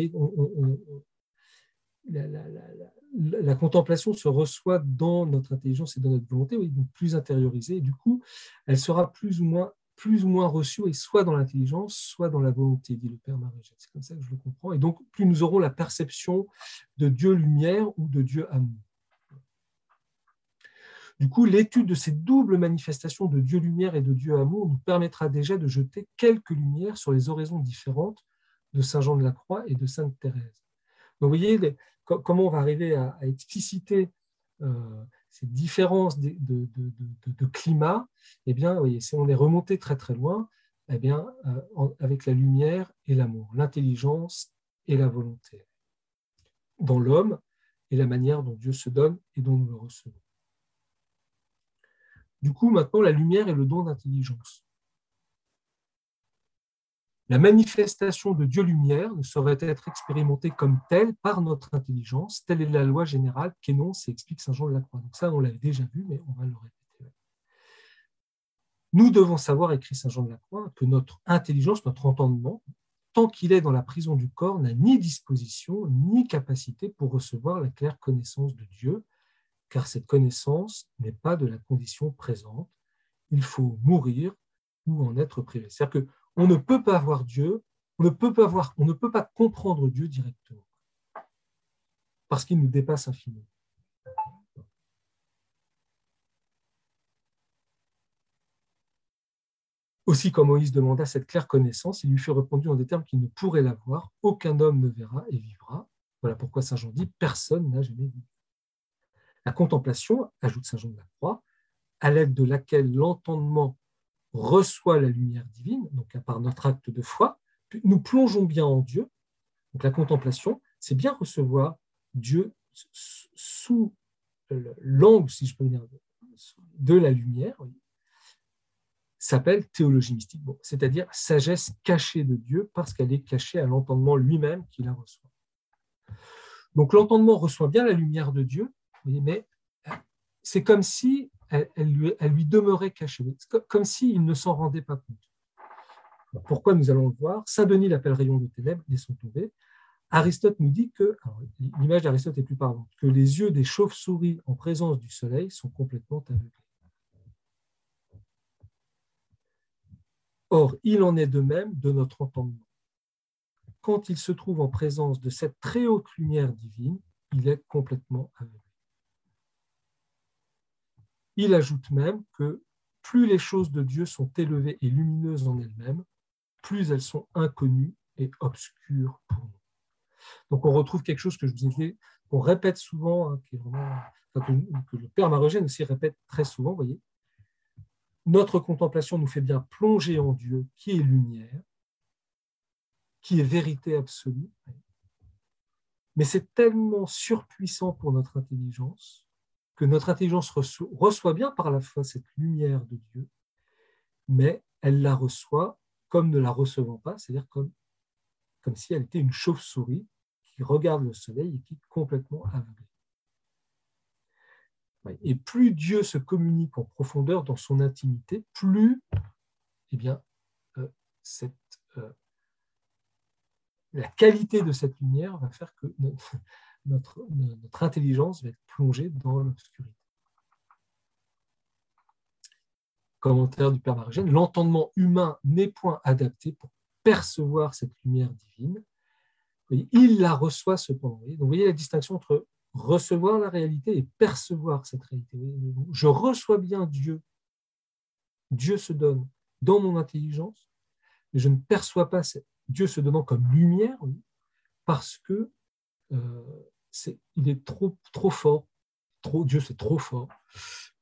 la, contemplation se reçoit dans notre intelligence et dans notre volonté, donc plus intériorisée, et du coup, elle sera plus ou moins, plus ou moins reçue, et soit dans l'intelligence, soit dans la volonté, dit le Père Marie. C'est comme ça que je le comprends. Et donc, plus nous aurons la perception de Dieu lumière ou de Dieu amour. Du coup, l'étude de ces doubles manifestations de Dieu lumière et de Dieu amour nous permettra déjà de jeter quelques lumières sur les oraisons différentes de Saint Jean de la Croix et de Sainte Thérèse. Donc, vous voyez, comment on va arriver à, expliciter euh, ces différences de, climat? Eh bien, voyez, si on est remonté très très loin, eh bien, euh, avec la lumière et l'amour, l'intelligence et la volonté, dans l'homme et la manière dont Dieu se donne et dont nous le recevons. Du coup, maintenant, la lumière est le don d'intelligence. La manifestation de Dieu-lumière ne saurait être expérimentée comme telle par notre intelligence. Telle est la loi générale qu'énonce et explique Saint Jean de la Croix. Donc ça, on l'avait déjà vu, mais on va le répéter. Nous devons savoir, écrit Saint Jean de la Croix, que notre intelligence, notre entendement, tant qu'il est dans la prison du corps, n'a ni disposition ni capacité pour recevoir la claire connaissance de Dieu, car cette connaissance n'est pas de la condition présente, il faut mourir ou en être privé. C'est-à-dire qu'on ne peut pas voir Dieu, on ne peut pas voir, on ne peut pas comprendre Dieu directement parce qu'il nous dépasse infiniment. Aussi, quand Moïse demanda cette claire connaissance, il lui fut répondu en des termes qu'il ne pourrait l'avoir. Aucun homme ne verra et vivra. Voilà pourquoi Saint Jean dit personne n'a jamais vu. La contemplation, ajoute Saint Jean de la Croix, à l'aide de laquelle l'entendement reçoit la lumière divine, donc à notre acte de foi, nous plongeons bien en Dieu. Donc la contemplation, c'est bien recevoir Dieu sous l'angle, si je peux dire, de la lumière, s'appelle théologie mystique, c'est-à-dire sagesse cachée de Dieu parce qu'elle est cachée à l'entendement lui-même qui la reçoit. Donc l'entendement reçoit bien la lumière de Dieu, mais c'est comme si elle, lui, demeurait cachée, comme s'il ne s'en rendait pas compte. Pourquoi nous allons le voir? Saint Denis l'appelle rayon de ténèbres, ils sont. Aristote nous dit que, l'image d'Aristote est plus parlante, que les yeux des chauves-souris en présence du soleil sont complètement aveuglés. Or, il en est de même de notre entendement. Quand il se trouve en présence de cette très haute lumière divine, il est complètement aveuglé. Il ajoute même que plus les choses de Dieu sont élevées et lumineuses en elles-mêmes, plus elles sont inconnues et obscures pour nous. Donc on retrouve quelque chose que je disais, qu'on répète souvent, hein, que, le Père Marogène aussi répète très souvent, voyez, notre contemplation nous fait bien plonger en Dieu qui est lumière, qui est vérité absolue. Mais c'est tellement surpuissant pour notre intelligence que notre intelligence reçoit bien par la foi cette lumière de Dieu, mais elle la reçoit comme ne la recevant pas, c'est-à-dire comme, comme si elle était une chauve-souris qui regarde le soleil et qui est complètement aveuglée. Et plus Dieu se communique en profondeur dans son intimité, plus eh bien, euh, cette, euh, la qualité de cette lumière va faire que notre, intelligence va être plongée dans l'obscurité. Commentaire du Père Margène, l'entendement humain n'est point adapté pour percevoir cette lumière divine. il la reçoit cependant. Donc, vous voyez la distinction entre recevoir la réalité et percevoir cette réalité. Je reçois bien Dieu. Dieu se donne dans mon intelligence, mais je ne perçois pas Dieu se donnant comme lumière parce que euh, il est trop, trop fort. Trop, Dieu, c'est trop fort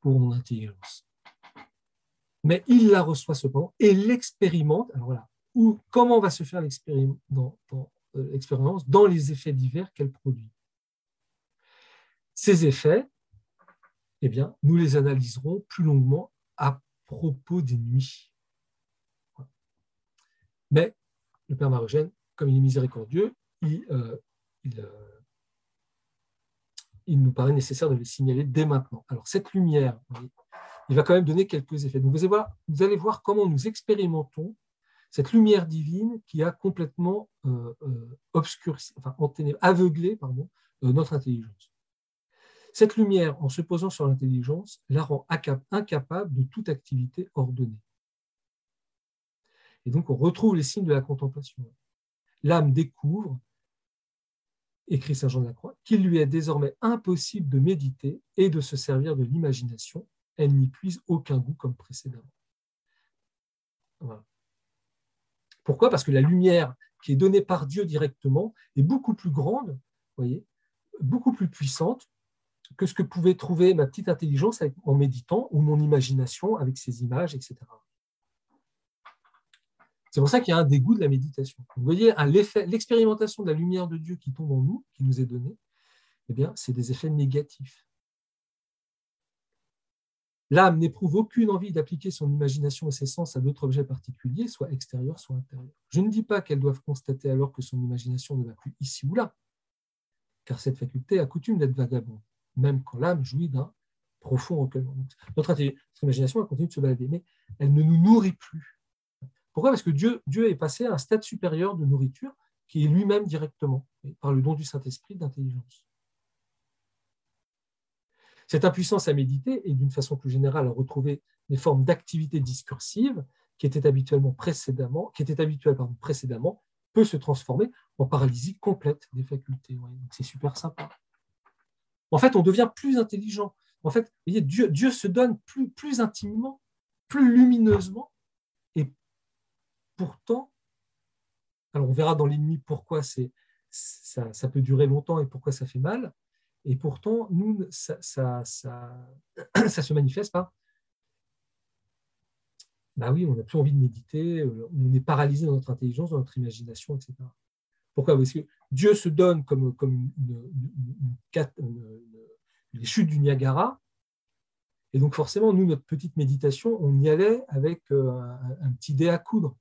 pour mon intelligence. Mais il la reçoit cependant et l'expérimente. Alors voilà, où, comment va se faire l'expérience euh, dans les effets divers qu'elle produit? Ces effets, eh bien, nous les analyserons plus longuement à propos des nuits. Mais le Père Marogène, comme il est miséricordieux, il, euh, euh, il, nous paraît nécessaire de les signaler dès maintenant. Alors, cette lumière, il va quand même donner quelques effets. Donc, vous allez voir, comment nous expérimentons cette lumière divine qui a complètement euh, obscurci, enfin, aveuglé pardon, notre intelligence. Cette lumière, en se posant sur l'intelligence, la rend incapable de toute activité ordonnée. Et donc on retrouve les signes de la contemplation. L'âme découvre, écrit Saint Jean de la Croix, qu'il lui est désormais impossible de méditer et de se servir de l'imagination. Elle n'y puise aucun goût comme précédemment. Pourquoi? Parce que la lumière qui est donnée par Dieu directement est beaucoup plus grande, voyez, beaucoup plus puissante que ce que pouvait trouver ma petite intelligence en méditant ou mon imagination avec ses images, etc. C'est pour ça qu'il y a un dégoût de la méditation. Vous voyez, l'expérimentation de la lumière de Dieu qui tombe en nous, qui nous est donnée, eh bien, c'est des effets négatifs. L'âme n'éprouve aucune envie d'appliquer son imagination et ses sens à d'autres objets particuliers, soit extérieurs, soit intérieurs. Je ne dis pas qu'elle doive constater alors que son imagination ne va plus ici ou là, car cette faculté a coutume d'être vagabonde même quand l'âme jouit d'un profond recueillement. Notre, imagination, continue de se balader, mais elle ne nous nourrit plus. Pourquoi? Parce que Dieu, est passé à un stade supérieur de nourriture qui est lui-même directement, par le don du Saint-Esprit d'intelligence. Cette impuissance à méditer et d'une façon plus générale à retrouver des formes d'activité discursive qui étaient habituellement précédemment, qui étaient habituelles précédemment, peut se transformer en paralysie complète des facultés. c'est super sympa. En fait, on devient plus intelligent. En fait, Dieu, se donne plus, intimement, plus lumineusement, pourtant, on verra dans l'ennemi pourquoi c'est, ça, peut durer longtemps et pourquoi ça fait mal, et pourtant, nous, ça, ça, se manifeste par bah oui, on n'a plus envie de méditer, on est paralysé dans notre intelligence, dans notre imagination, etc. Pourquoi? Parce que Dieu se donne comme, comme les chutes du Niagara, et donc forcément, nous, notre petite méditation, on y allait avec euh, un, petit dé à coudre.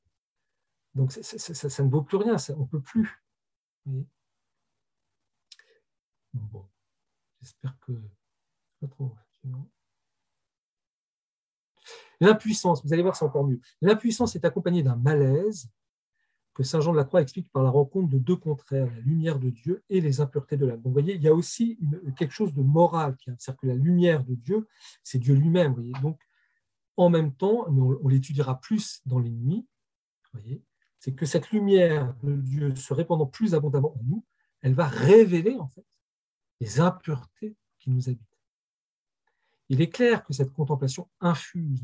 Donc ça, ne vaut plus rien, on ne peut plus. J'espère que... Pas trop. L'impuissance, vous allez voir, c'est encore mieux. L'impuissance est accompagnée d'un malaise que Saint Jean de la Croix explique par la rencontre de deux contraires, la lumière de Dieu et les impuretés de l'âme. Vous voyez, il y a aussi quelque chose de moral, c'est-à-dire que la lumière de Dieu, c'est Dieu lui-même. Donc, en même temps, on, l'étudiera plus dans les nuits, voyez, c'est que cette lumière de Dieu se répandant plus abondamment en nous, elle va révéler en fait les impuretés qui nous habitent. Il est clair que cette contemplation infuse,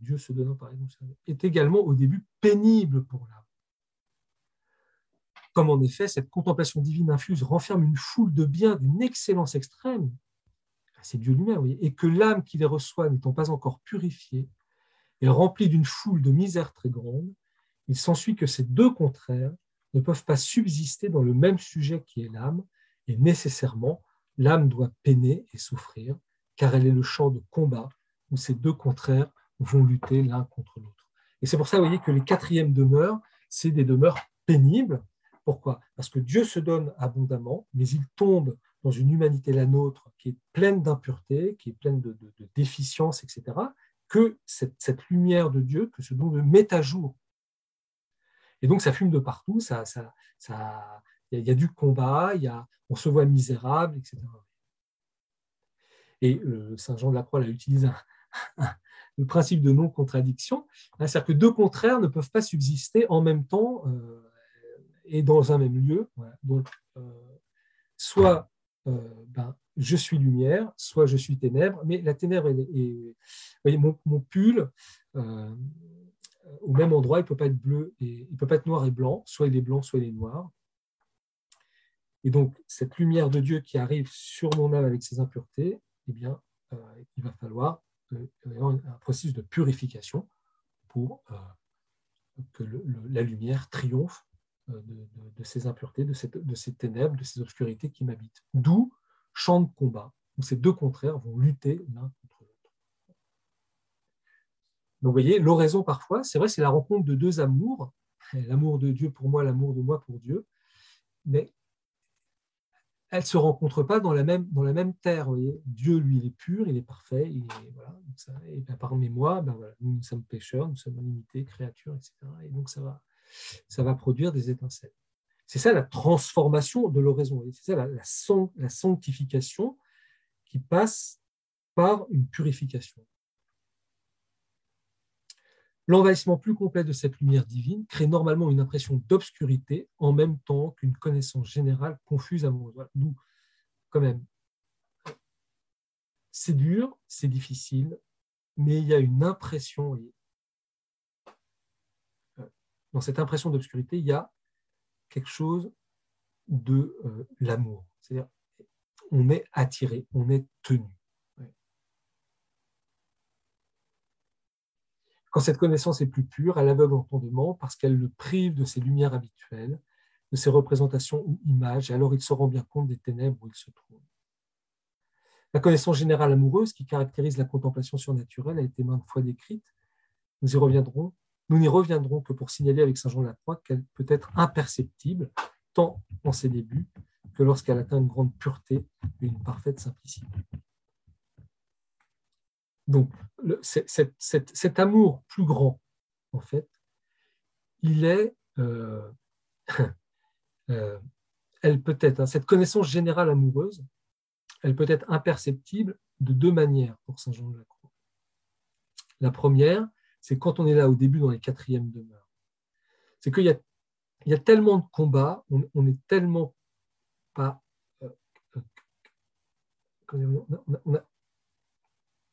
Dieu se donnant par exemple, est également au début pénible pour l'âme. Comme en effet, cette contemplation divine infuse renferme une foule de biens d'une excellence extrême, c'est Dieu lui-même, et que l'âme qui les reçoit n'étant pas encore purifiée, est remplie d'une foule de misères très grandes, il s'ensuit que ces deux contraires ne peuvent pas subsister dans le même sujet qui est l'âme, et nécessairement, l'âme doit peiner et souffrir, car elle est le champ de combat où ces deux contraires vont lutter l'un contre l'autre. Et c'est pour ça, vous voyez, que les quatrièmes demeures, c'est des demeures pénibles. Pourquoi? Parce que Dieu se donne abondamment, mais il tombe dans une humanité, la nôtre, qui est pleine d'impuretés, qui est pleine de, déficiences, etc., que cette, lumière de Dieu, que ce don de met à jour. Et donc, ça fume de partout, ça, ça, ça, il y, a du combat, y a, on se voit misérable, etc. Et euh, Saint Jean de la Croix là, utilise le principe de non-contradiction, hein, c'est-à-dire que deux contraires ne peuvent pas subsister en même temps euh, et dans un même lieu. Donc, euh, soit ben, je suis lumière, soit je suis ténèbres, mais la ténèbre est, voyez, mon pull au même endroit, il ne peut pas être bleu et il peut pas être noir et blanc, soit il est blanc, soit il est noir. Et donc, cette lumière de Dieu qui arrive sur mon âme avec ses impuretés, eh bien, euh, il va falloir euh, un processus de purification pour euh, que la lumière triomphe de, ces impuretés, de, ces ténèbres, de ces obscurités qui m'habitent. D'où champ de combat, où ces deux contraires vont lutter l'un contre l'autre. Donc vous voyez, l'oraison parfois, c'est vrai, c'est la rencontre de deux amours, l'amour de Dieu pour moi, l'amour de moi pour Dieu, mais elles ne se rencontrent pas dans la même, terre. Dieu, lui, il est pur, il est parfait. Et parmi moi, ben, nous, sommes pécheurs, nous sommes limités, créatures, etc. Et donc, ça va, ça produire des étincelles. C'est ça la transformation de l'oraison. C'est ça la sanctification qui passe par une purification. L'envahissement plus complet de cette lumière divine crée normalement une impression d'obscurité en même temps qu'une connaissance générale confuse amoureuse. D'où, quand même, c'est dur, c'est difficile, mais il y a une impression. Euh, dans cette impression d'obscurité, il y a quelque chose de euh, l'amour. C'est-à-dire, on est attiré, on est tenu. Quand cette connaissance est plus pure, elle aveugle l'entendement parce qu'elle le prive de ses lumières habituelles, de ses représentations ou images, et alors il se rend bien compte des ténèbres où il se trouve. La connaissance générale amoureuse qui caractérise la contemplation surnaturelle a été maintes fois décrite. Nous y reviendrons. Nous n'y reviendrons que pour signaler avec Saint Jean de la Croix qu'elle peut être imperceptible, tant en ses débuts que lorsqu'elle atteint une grande pureté et une parfaite simplicité. Donc, cet, amour plus grand, en fait, il est, euh, euh, elle peut être, hein, cette connaissance générale amoureuse, elle peut être imperceptible de deux manières pour Saint Jean de la Croix. La première, c'est quand on est là au début dans les quatrièmes demeures. C'est qu'il y y a tellement de combats, on, on est tellement pas. Euh, on,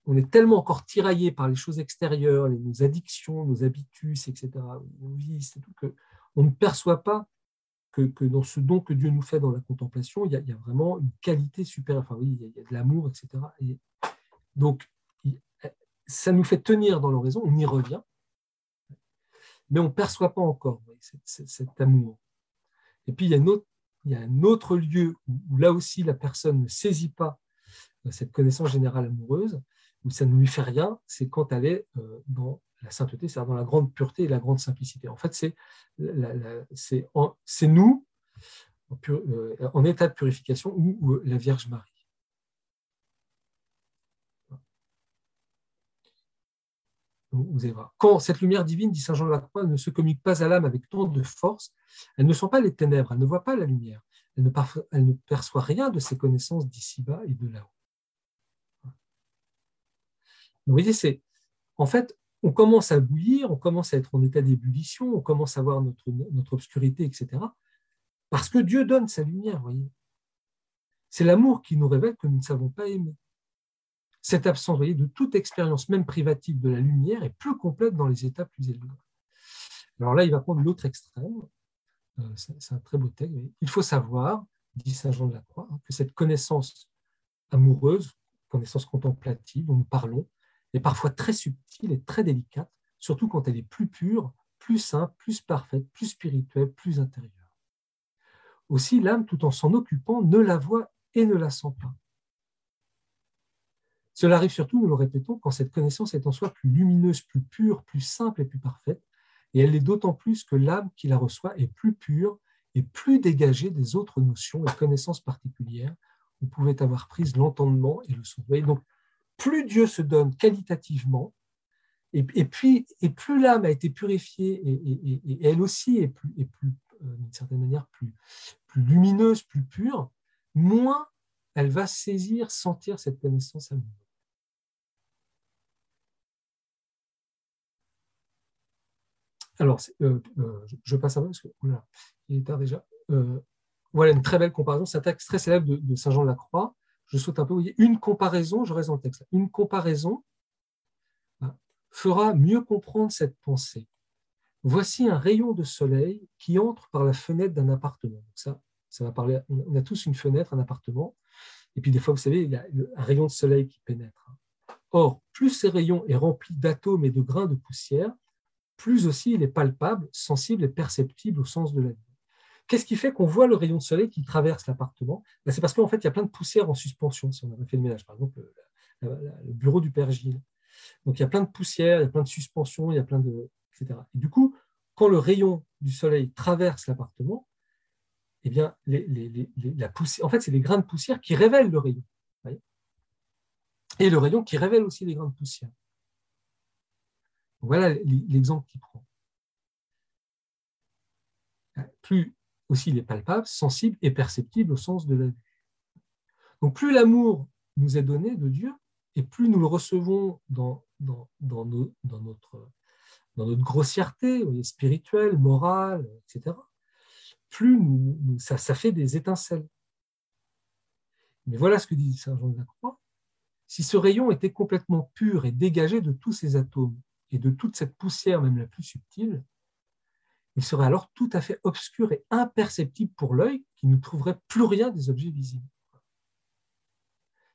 on, est tellement encore tiraillé par les choses extérieures, nos addictions, nos habitus, etc., nos vices, tout, que on ne perçoit pas que, dans ce don que Dieu nous fait dans la contemplation, il y a, vraiment une qualité supérieure. Enfin, oui, il y a, de l'amour, etc. donc, ça nous fait tenir dans l'oraison, on y revient, mais on ne perçoit pas encore cet, amour. Et puis, il y, a un autre, il y a un autre lieu où, là aussi la personne ne saisit pas euh, cette connaissance générale amoureuse, où ça ne lui fait rien, c'est quand elle est euh, dans la sainteté, c'est-à-dire dans la grande pureté et la grande simplicité. En fait, c'est nous, euh, en, état de purification, ou, la Vierge Marie. Vous allez voir. Quand cette lumière divine, dit Saint Jean de la Croix, ne se communique pas à l'âme avec tant de force, elle ne sent pas les ténèbres, elle ne voit pas la lumière, elle ne perçoit rien de ses connaissances d'ici-bas et de là-haut. Vous voyez, c'est en fait, on commence à bouillir, on commence à être en état d'ébullition, on commence à voir notre, notre obscurité, etc. Parce que Dieu donne sa lumière, voyez. C'est l'amour qui nous révèle que nous ne savons pas aimer. Cette absence voyez, de toute expérience, même privative, de la lumière est plus complète dans les états plus élevés. Alors là, il va prendre l'autre extrême. Euh, c'est un très beau texte. Il faut savoir, dit Saint Jean de la Croix, hein, que cette connaissance amoureuse, connaissance contemplative dont nous parlons, est parfois très subtile et très délicate, surtout quand elle est plus pure, plus simple, plus parfaite, plus spirituelle, plus intérieure. Aussi, l'âme, tout en s'en occupant, ne la voit et ne la sent pas. Cela arrive surtout, nous le répétons, quand cette connaissance est en soi plus lumineuse, plus pure, plus simple et plus parfaite, et elle l'est d'autant plus que l'âme qui la reçoit est plus pure et plus dégagée des autres notions et connaissances particulières où pouvait avoir prise l'entendement et le son. Donc, plus Dieu se donne qualitativement, et, plus l'âme a été purifiée, et, elle aussi est plus, euh, d'une certaine manière, plus, lumineuse, plus pure, moins elle va saisir, sentir cette connaissance amoureuse. Alors, euh, euh, je, passe à vous parce que il est tard déjà. voilà une très belle comparaison. C'est un texte très célèbre de Saint Jean de la Croix je saute un peu, vous une comparaison, je reste dans le texte, une comparaison hein, fera mieux comprendre cette pensée. Voici un rayon de soleil qui entre par la fenêtre d'un appartement. ça, ça va parler, on a tous une fenêtre, un appartement, et puis des fois, vous savez, il y a un rayon de soleil qui pénètre. Or, plus ces rayons est rempli d'atomes et de grains de poussière, plus aussi il est palpable, sensible et perceptible au sens de la vie. Qu'est-ce qui fait qu'on voit le rayon de soleil qui traverse l'appartement? Ben, C'est parce qu'en fait, il y a plein de poussière en suspension, si on avait fait le ménage. Par exemple, le, bureau du Père Gilles. Donc, il y a plein de poussière, il y a plein de suspensions, il y a plein de. etc. Et du coup, quand le rayon du soleil traverse l'appartement, eh bien, la poussière, en fait, c'est les grains de poussière qui révèlent le rayon. et le rayon qui révèle aussi les grains de poussière. Voilà l'exemple qu'il prend. Plus aussi il est palpable, sensible et perceptible au sens de la vue. Donc plus l'amour nous est donné de Dieu, et plus nous le recevons dans, dans, dans, notre, dans notre grossièreté spirituelle, morale, etc., plus nous, ça, ça fait des étincelles. Mais voilà ce que dit Saint Jean de la Croix. Si ce rayon était complètement pur et dégagé de tous ces atomes et de toute cette poussière, même la plus subtile, il serait alors tout à fait obscur et imperceptible pour l'œil qui ne trouverait plus rien des objets visibles.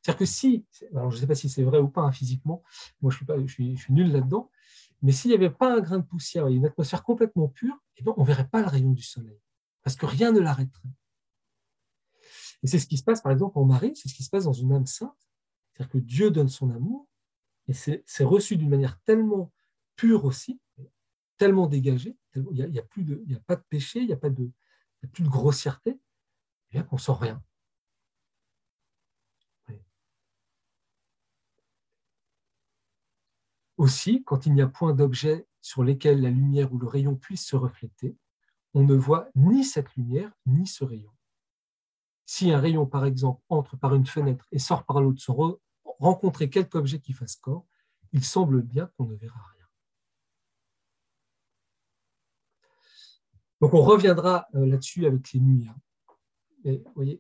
C'est-à-dire que si, alors je ne sais pas si c'est vrai ou pas hein, physiquement, moi je suis, nul là-dedans, mais s'il n'y avait pas un grain de poussière et une atmosphère complètement pure, eh bien, on ne verrait pas le rayon du soleil, parce que rien ne l'arrêterait. Et c'est ce qui se passe, par exemple, en Marie, c'est ce qui se passe dans une âme sainte, c'est-à-dire que Dieu donne son amour, et c'est reçu d'une manière tellement pure aussi, tellement dégagé, il n'y a, pas de péché, il n'y a, plus de grossièreté, qu'on ne sent rien. Aussi, quand il n'y a point d'objet sur lesquels la lumière ou le rayon puisse se refléter, on ne voit ni cette lumière ni ce rayon. Si un rayon, par exemple, entre par une fenêtre et sort par l'autre sans rencontrer quelque objet qui fasse corps, il semble bien qu'on ne verra rien. Donc on reviendra euh, là-dessus avec les nuits. Hein.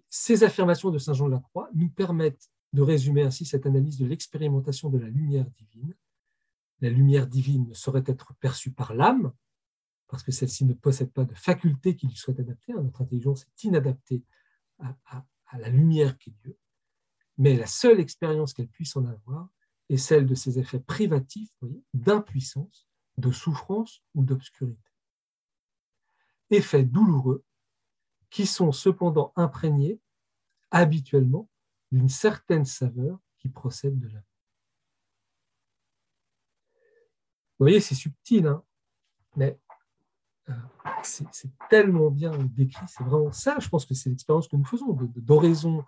ces affirmations de Saint Jean de la Croix nous permettent de résumer ainsi cette analyse de l'expérimentation de la lumière divine. La lumière divine ne saurait être perçue par l'âme, parce que celle-ci ne possède pas de faculté qui lui soit adaptée. Hein. Notre intelligence est inadaptée à, la lumière qui est Dieu. Mais la seule expérience qu'elle puisse en avoir est celle de ses effets privatifs, d'impuissance, de souffrance ou d'obscurité. Effets douloureux qui sont cependant imprégnés habituellement d'une certaine saveur qui procède de là. Vous voyez, c'est subtil, hein mais euh, c'est tellement bien décrit, c'est vraiment ça, je pense que c'est l'expérience que nous faisons, d'oraison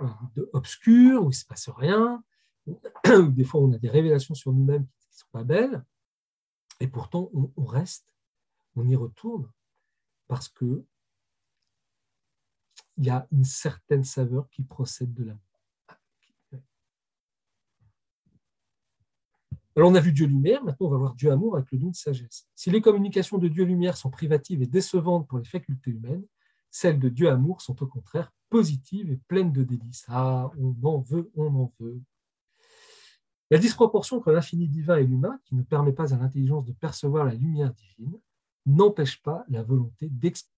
euh, obscure, où il ne se passe rien, où, des fois on a des révélations sur nous-mêmes qui ne sont pas belles, et pourtant on, reste, on y retourne, parce que il y a une certaine saveur qui procède de l'amour. Alors on a vu Dieu lumière, maintenant on va voir Dieu amour avec le don de sagesse. Si les communications de Dieu lumière sont privatives et décevantes pour les facultés humaines, celles de Dieu amour sont au contraire positives et pleines de délices. Ah, on en veut, on en veut. La disproportion entre l'infini divin et l'humain, qui ne permet pas à l'intelligence de percevoir la lumière divine, n'empêche pas la volonté d'exprimer.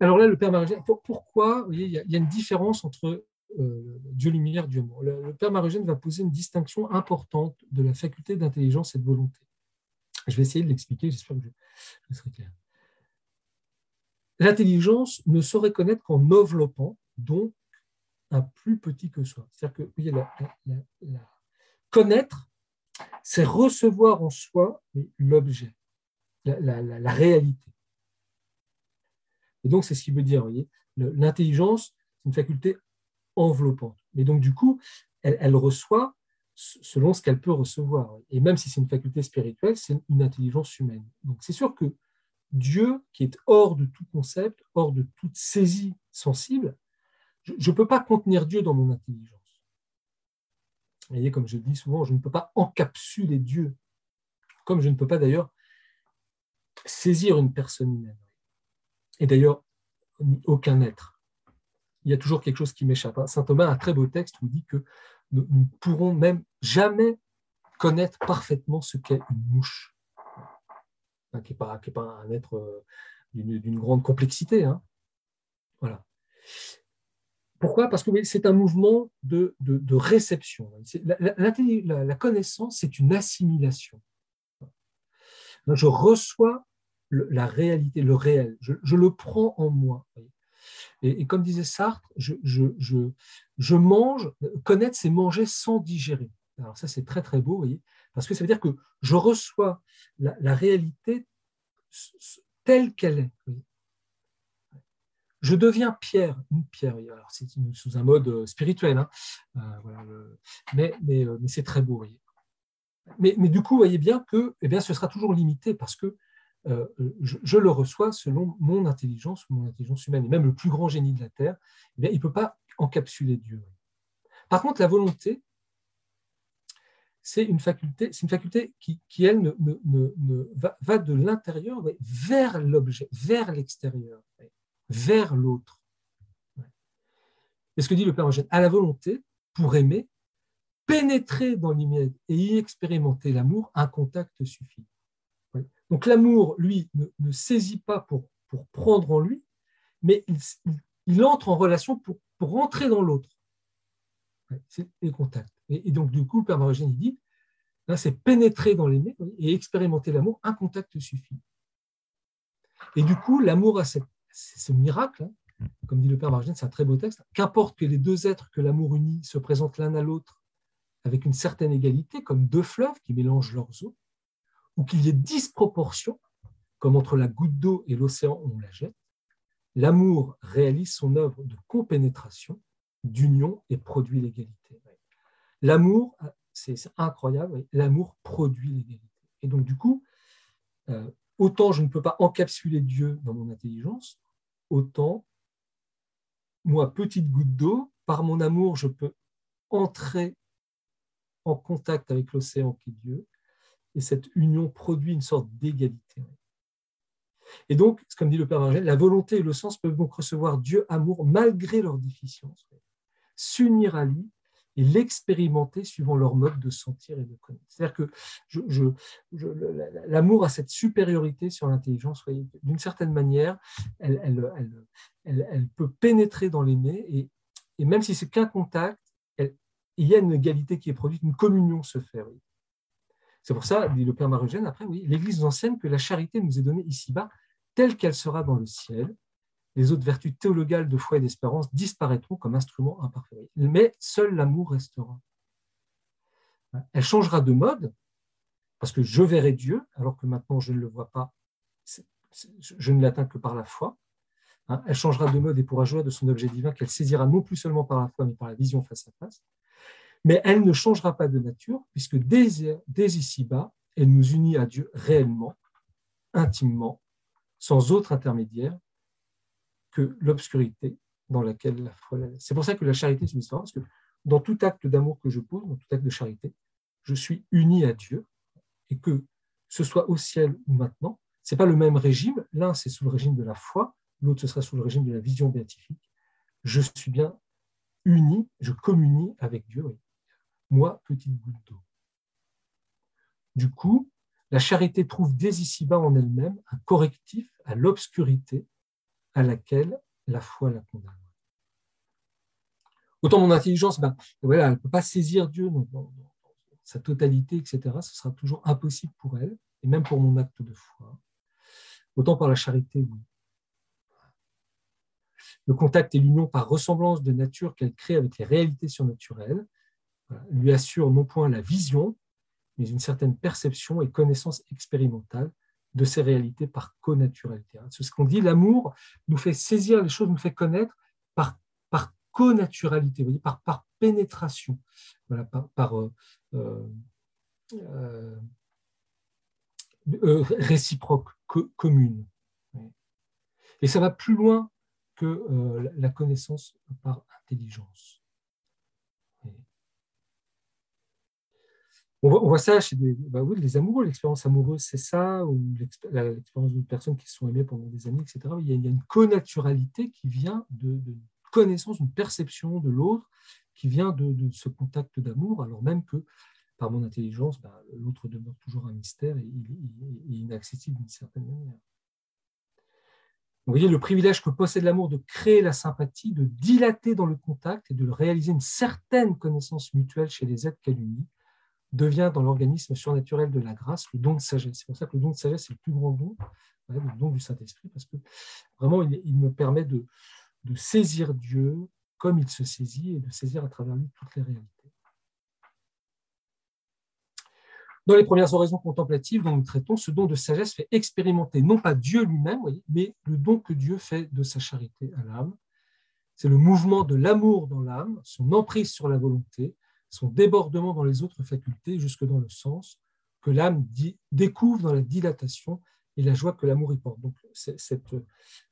Alors là, le Père Marie, pourquoi il y a une différence entre euh, Dieu lumière, Dieu amour. Le, Père Marugène va poser une distinction importante de la faculté d'intelligence et de volonté. Je vais essayer de l'expliquer, j'espère que je, serai clair. L'intelligence ne saurait connaître qu'en enveloppant, donc un plus petit que soi. C'est-à-dire que connaître, c'est recevoir en soi l'objet, la, réalité. Et donc, c'est ce qui veut dire, voyez, l'intelligence, c'est une faculté enveloppante. Mais donc, du coup, elle, reçoit selon ce qu'elle peut recevoir. Et même si c'est une faculté spirituelle, c'est une intelligence humaine. Donc, c'est sûr que Dieu, qui est hors de tout concept, hors de toute saisie sensible, je ne peux pas contenir Dieu dans mon intelligence. Vous voyez, comme je le dis souvent, je ne peux pas encapsuler Dieu, comme je ne peux pas d'ailleurs saisir une personne humaine. Et d'ailleurs, aucun être il y a toujours quelque chose qui m'échappe. Hein. Saint Thomas a un très beau texte où il dit que nous ne pourrons même jamais connaître parfaitement ce qu'est une mouche, qui n'est pas, un être euh, d'une grande complexité. Hein. Voilà. Pourquoi? Parce que c'est un mouvement de, réception. La, connaissance, c'est une assimilation. Je reçois la réalité, le réel. Je, je le prends en moi. Et, comme disait Sartre, je, je, mange, connaître, c'est manger sans digérer. Alors ça, c'est très très beau, voyez, parce que ça veut dire que je reçois la, réalité telle qu'elle est. Je deviens pierre, une pierre. Alors c'est sous un mode euh, spirituel, hein. euh, mais, mais, euh, mais c'est très beau. Voyez. Mais, mais, du coup, voyez bien que eh bien, ce sera toujours limité parce que euh, je, le reçois selon mon intelligence, mon intelligence humaine, et même le plus grand génie de la Terre, eh il ne peut pas encapsuler Dieu. Par contre, la volonté, c'est une faculté, qui, elle, va, de l'intérieur vers l'objet, vers l'extérieur, vers l'autre. Et ce que dit le Père Eugène, à la volonté, pour aimer, pénétrer dans l'immédiat et y expérimenter l'amour, un contact suffit. Donc l'amour, lui, ne, saisit pas pour, pour, prendre en lui, mais il, entre en relation pour, pour rentrer dans l'autre. c'est les contacts. Et, donc, du coup, le Père Marogène, dit, là, c'est pénétrer dans l'aimé et expérimenter l'amour, un contact suffit. Et du coup, l'amour a ce miracle, hein. comme dit le Père Marogène, c'est un très beau texte, qu'importe que les deux êtres que l'amour unit se présentent l'un à l'autre avec une certaine égalité, comme deux fleuves qui mélangent leurs eaux, ou qu'il y ait disproportion, comme entre la goutte d'eau et l'océan où on la jette, l'amour réalise son œuvre de compénétration, d'union et produit l'égalité. L'amour, c'est incroyable, l'amour produit l'égalité. Et donc, du coup, euh, autant je ne peux pas encapsuler Dieu dans mon intelligence, autant moi, petite goutte d'eau, par mon amour, je peux entrer en contact avec l'océan qui est Dieu, et cette union produit une sorte d'égalité. Et donc, comme dit le Père Margel, la volonté et le sens peuvent donc recevoir Dieu amour malgré leurs déficiences, s'unir à lui et l'expérimenter suivant leur mode de sentir et de connaître. C'est-à-dire que l'amour a cette supériorité sur l'intelligence. D'une certaine manière, elle, peut pénétrer dans l'aimé et même si c'est qu'un contact, il y a une égalité qui est produite, une communion se fait. C'est pour ça, dit le Père Marugène, après, oui, l'Église ancienne que la charité nous est donnée ici-bas, telle qu'elle sera dans le ciel. Les autres vertus théologales de foi et d'espérance disparaîtront comme instruments imparfaits. Mais seul l'amour restera. Elle changera de mode, parce que je verrai Dieu, alors que maintenant je ne le vois pas, je ne l'atteins que par la foi. Hein, elle changera de mode et pourra jouer de son objet divin qu'elle saisira non plus seulement par la foi, mais par la vision face à face mais elle ne changera pas de nature, puisque dès, ici-bas, elle nous unit à Dieu réellement, intimement, sans autre intermédiaire que l'obscurité dans laquelle la foi C'est pour ça que la charité, c'est une histoire, parce que dans tout acte d'amour que je pose, dans tout acte de charité, je suis uni à Dieu, et que ce soit au ciel ou maintenant, ce n'est pas le même régime. L'un, c'est sous le régime de la foi, l'autre, ce sera sous le régime de la vision béatifique. Je suis bien uni, je communie avec Dieu, oui moi, petite goutte d'eau. Du coup, la charité trouve dès ici-bas en elle-même un correctif à l'obscurité à laquelle la foi la condamne. Autant mon intelligence, ben, voilà, elle ne peut pas saisir Dieu dans, sa totalité, etc. Ce sera toujours impossible pour elle, et même pour mon acte de foi. Autant par la charité, oui. Le contact et l'union par ressemblance de nature qu'elle crée avec les réalités surnaturelles lui assure non point la vision, mais une certaine perception et connaissance expérimentale de ces réalités par connaturalité. C'est ce qu'on dit, l'amour nous fait saisir les choses, nous fait connaître par, par connaturalité, par, par pénétration, voilà, par, euh, euh, euh, réciproque, commune. Et ça va plus loin que la connaissance par intelligence. On voit, ça chez des, bah les amoureux, l'expérience amoureuse, c'est ça, ou l'expérience de personnes qui se sont aimées pendant des années, etc. Il y a, une connaturalité qui vient de, de connaissance, une perception de l'autre, qui vient de, ce contact d'amour, alors même que par mon intelligence, bah, l'autre demeure toujours un mystère et, est inaccessible d'une certaine manière. Vous voyez le privilège que possède l'amour de créer la sympathie, de dilater dans le contact et de réaliser une certaine connaissance mutuelle chez les êtres qu'elle unit, devient dans l'organisme surnaturel de la grâce le don de sagesse. C'est pour ça que le don de sagesse est le plus grand don, le don du Saint-Esprit, parce que vraiment, il, me permet de, de, saisir Dieu comme il se saisit et de saisir à travers lui toutes les réalités. Dans les premières oraisons contemplatives dont nous traitons, ce don de sagesse fait expérimenter non pas Dieu lui-même, mais le don que Dieu fait de sa charité à l'âme. C'est le mouvement de l'amour dans l'âme, son emprise sur la volonté, son débordement dans les autres facultés jusque dans le sens que l'âme découvre dans la dilatation et la joie que l'amour y porte. Donc cette,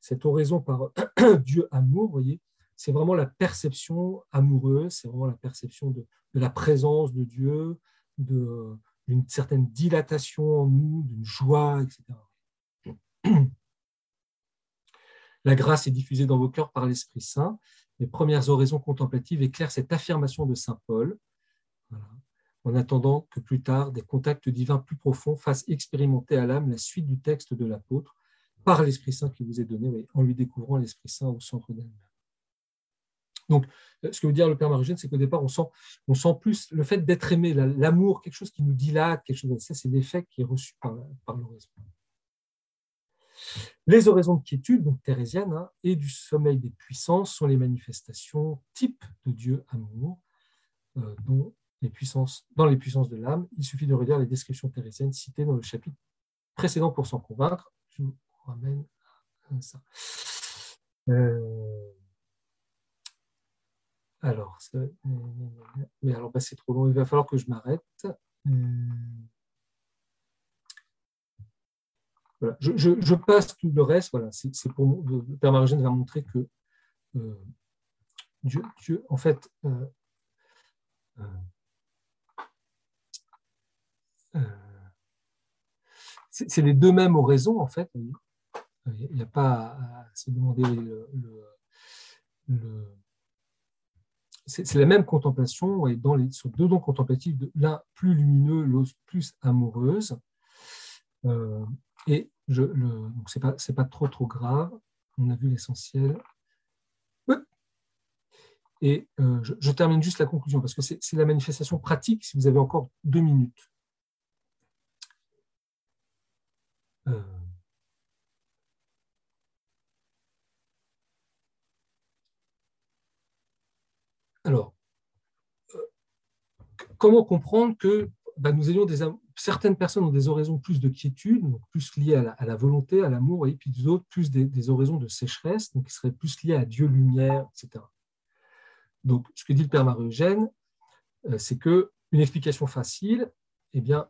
cette oraison par Dieu amour, voyez, c'est vraiment la perception amoureuse, c'est vraiment la perception de, la présence de Dieu, d'une certaine dilatation en nous, d'une joie, etc. La grâce est diffusée dans vos cœurs par l'Esprit Saint. Les premières oraisons contemplatives éclairent cette affirmation de Saint Paul en attendant que plus tard des contacts divins plus profonds fassent expérimenter à l'âme la suite du texte de l'apôtre par l'Esprit Saint qui vous est donné, en lui découvrant l'Esprit Saint au centre d'elle-même. Donc, euh, ce que veut dire le Père Marugène, c'est qu'au départ, on sent, plus le fait d'être aimé, l'amour, quelque chose qui nous dilate, quelque chose ça, c'est l'effet qui est reçu par, par l'oraison. Les oraisons de quiétude, donc thérésiennes, hein, et du sommeil des puissances sont les manifestations types de Dieu amour, euh, dont dans les puissances de l'âme. Il suffit de relire les descriptions thérésiennes citées dans le chapitre précédent pour s'en convaincre. Je vous ramène à ça. Euh, alors, mais alors bah, c'est trop long, il va falloir que je m'arrête. Euh, je, passe tout le reste. Voilà, c'est pour le Père Marigène va montrer que euh, Dieu, Dieu en fait, euh, c'est les deux mêmes oraisons, en fait. Il n'y a pas à se demander le, c'est la même contemplation et dans les sur deux dons contemplatifs, l'un plus lumineux, l'autre plus amoureuse. Euh, et je, le, donc c'est pas c'est pas trop trop grave. On a vu l'essentiel. Et euh, je, termine juste la conclusion parce que c'est la manifestation pratique. Si vous avez encore deux minutes. Euh, Alors, euh, comment comprendre que bah, nous ayons certaines personnes ont des oraisons plus de quiétude, donc plus liées à la, volonté, à l'amour, et puis d'autres plus des, oraisons de sécheresse, qui seraient plus liées à Dieu, lumière, etc. Donc, ce que dit le Père Marie-Eugène, euh, c'est que une explication facile, eh bien,